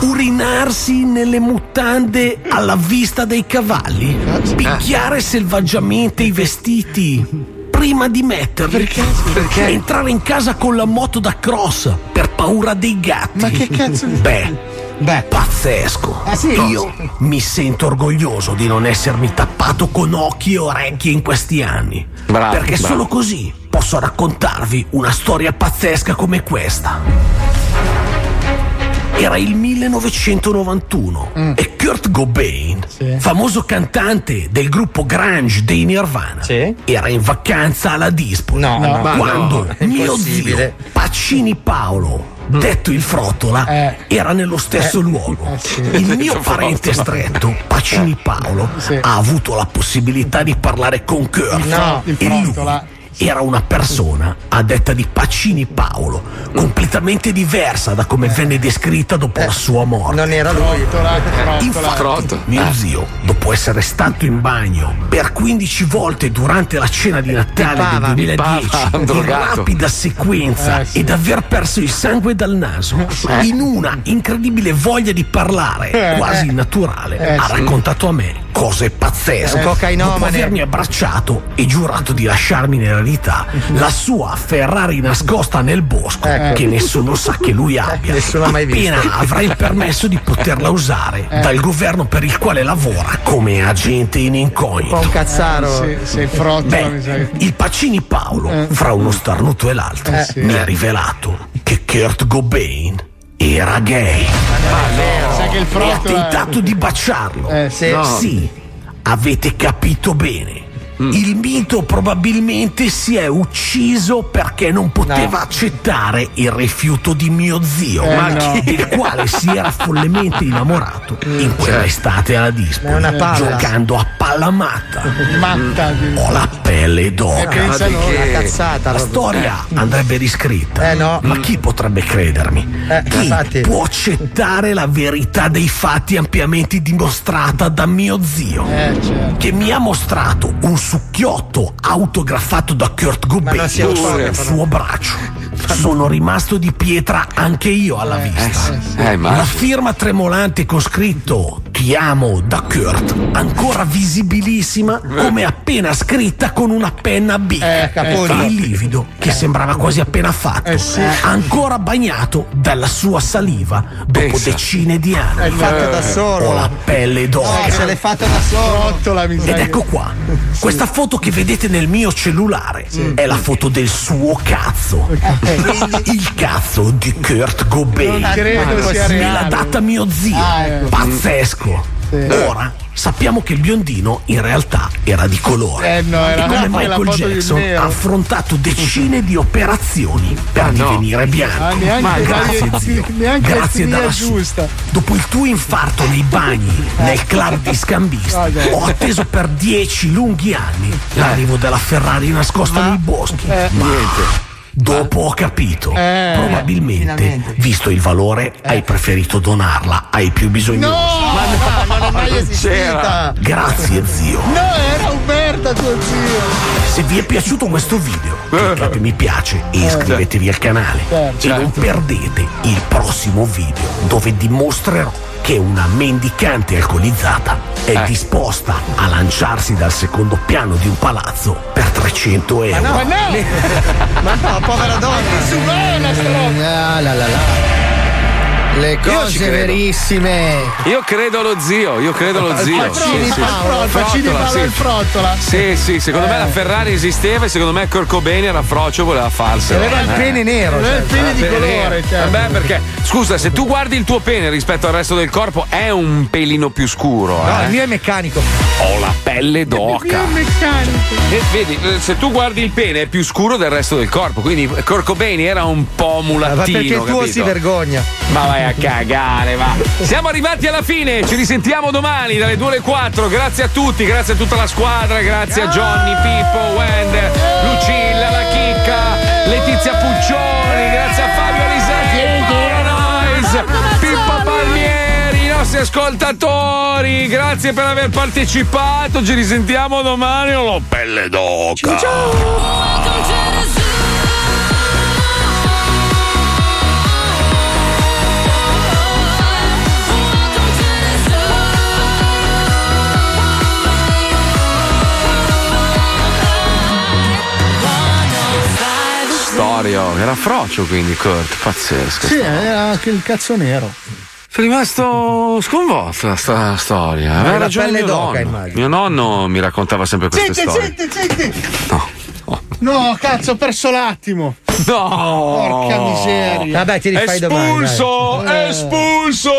Urinarsi nelle mutande alla vista dei cavalli? Picchiare selvaggiamente i vestiti prima di metterli? Perché? Entrare in casa con la moto da cross per paura dei gatti? Ma che cazzo? Beh. pazzesco. Io mi sento orgoglioso di non essermi tappato con occhi e orecchie in questi anni. Bravo, perché bravo. solo così posso raccontarvi una storia pazzesca come questa. Era il 1991 e Kurt Cobain, famoso cantante del gruppo grunge dei Nirvana, era in vacanza alla Dispo. No, no, quando no, mio zio Pacini Paolo, detto il Frottola, era nello stesso Eh, luogo. eh, sì. Il mio parente stretto, Pacini Paolo, Sì. ha avuto la possibilità di parlare con Kurt No, il lui Frottola. Era una persona, a detta di Pacini Paolo, completamente diversa da come venne descritta dopo la sua morte. Non era lui. Infatti, mio zio, dopo essere stato in bagno per 15 volte durante la cena di Natale Pippava, del 2010, pippava, in rapida sequenza Eh, sì. ed aver perso il sangue dal naso, Eh. in una incredibile voglia di parlare, Eh, quasi eh. naturale, Eh, ha sì. raccontato a me cose pazzesche. Un cocainomane. Dopo avermi abbracciato e giurato di lasciarmi nell'eredità la sua Ferrari nascosta nel bosco, Ecco. che nessuno sa che lui abbia. nessuno ha mai Appena visto. avrà il permesso di poterla usare Eh. dal governo per il quale lavora come agente in incognito. Un po' un cazzaro. Eh, sì, sei frottola, Beh, mi sa che- il Pacini Paolo, Eh. fra uno starnuto e l'altro, Eh, sì. mi ha rivelato che Kurt Cobain era gay. Sai che il E ha tentato di baciarlo. Eh, sì. No. No. Sì, avete capito bene. Mm. Il mito probabilmente si è ucciso perché non poteva accettare il rifiuto di mio zio, Eh, ma no. chi- del quale si era follemente innamorato in quella Certo. estate alla palla. giocando a palla matta. Matta. Ho la pelle no, una cazzata La storia andrebbe riscritta. Eh, no. Ma chi potrebbe credermi? Eh, chi infatti. può accettare la verità dei fatti ampiamente dimostrata da mio zio? Eh, certo. Che mi ha mostrato un succhiotto autografato da Kurt Cobain sul suo braccio. Sono rimasto di pietra anche io alla vista. Eh, La firma tremolante con scritto Ti amo da Kurt, ancora visibilissima come appena scritta con una penna bic. Eh, e il livido, che sembrava quasi appena fatto, Eh, sì. ancora bagnato dalla sua saliva dopo Pensa. decine di anni. È fatto da solo. Ho la pelle d'oro. No, se l'è fatto da solo. Ed ecco qua, questa foto che vedete nel mio cellulare è la foto del suo cazzo. Il cazzo di Kurt Cobain. Non credo sia Me l'ha reale. data mio zio. Ah, ecco. Pazzesco. Ora sappiamo che il biondino in realtà era di colore. Eh, no, era e come Michael Jackson ha affrontato decine di operazioni per divenire bianco. Ah, neanche Ma grazie la- zio. neanche grazie dalla giusta. Dopo il tuo infarto nei bagni, nel club di scambisti, Madonna. ho atteso per dieci lunghi anni l'arrivo della Ferrari nascosta nei boschi. Eh. Ma dopo ho capito. Eh. Probabilmente, Finalmente. visto il valore, hai preferito donarla ai più bisognosi. No! Ma no, non è mai esistita. Grazie zio. No, era Umberta tuo zio. Se vi è piaciuto questo video, cliccate mi piace e iscrivetevi al canale. Certo. E non perdete il prossimo video dove dimostrerò che una mendicante alcolizzata è disposta a lanciarsi dal secondo piano di un palazzo per 300 euro. Ma no! Ma no, povera donna. Su roba. Ah, la, la, la. Le cose credo. verissime. Io credo allo zio, io credo allo zio. Pacini Sì. Paolo, sì. il frottola. Sì, sì, secondo me la Ferrari esisteva e secondo me Cobain era frocio voleva farsela. Aveva il Eh. pene nero. Aveva il cioè. pene di Bene. colore, certo. Vabbè, perché scusa, se tu guardi il tuo pene rispetto al resto del corpo, è un pelino più scuro. No, eh. il mio è meccanico. Ho la pelle d'oca. Io meccanico. E vedi, eh, se tu guardi il pene è più scuro del resto del corpo, quindi Cobain era un po' mulattino. Ma perché il tuo capito? si vergogna. Ma vai a cagare, va. Siamo arrivati alla fine, ci risentiamo domani dalle 2 alle 4. Grazie a tutti, grazie a tutta la squadra, grazie a Johnny, Pippo, Wender, Lucilla, la Chicca, Letizia Puccioni, grazie a Fabio Alisati, Noise, Pippo Palmieri, i nostri ascoltatori, grazie per aver partecipato, ci risentiamo domani, ho la pelle d'oca. Storio, era frocio quindi Kurt, pazzesco. Sì, era anche il cazzo nero. Sono rimasto sconvolto da sta storia. Ma Aveva ragione mio d'oca, nonno. immagino. Mio nonno mi raccontava sempre queste Senti, storie. senti, senti. No, cazzo, ho perso l'attimo. No! Porca miseria. Vabbè, ti rifai domani. dai. Espulso! Espulso!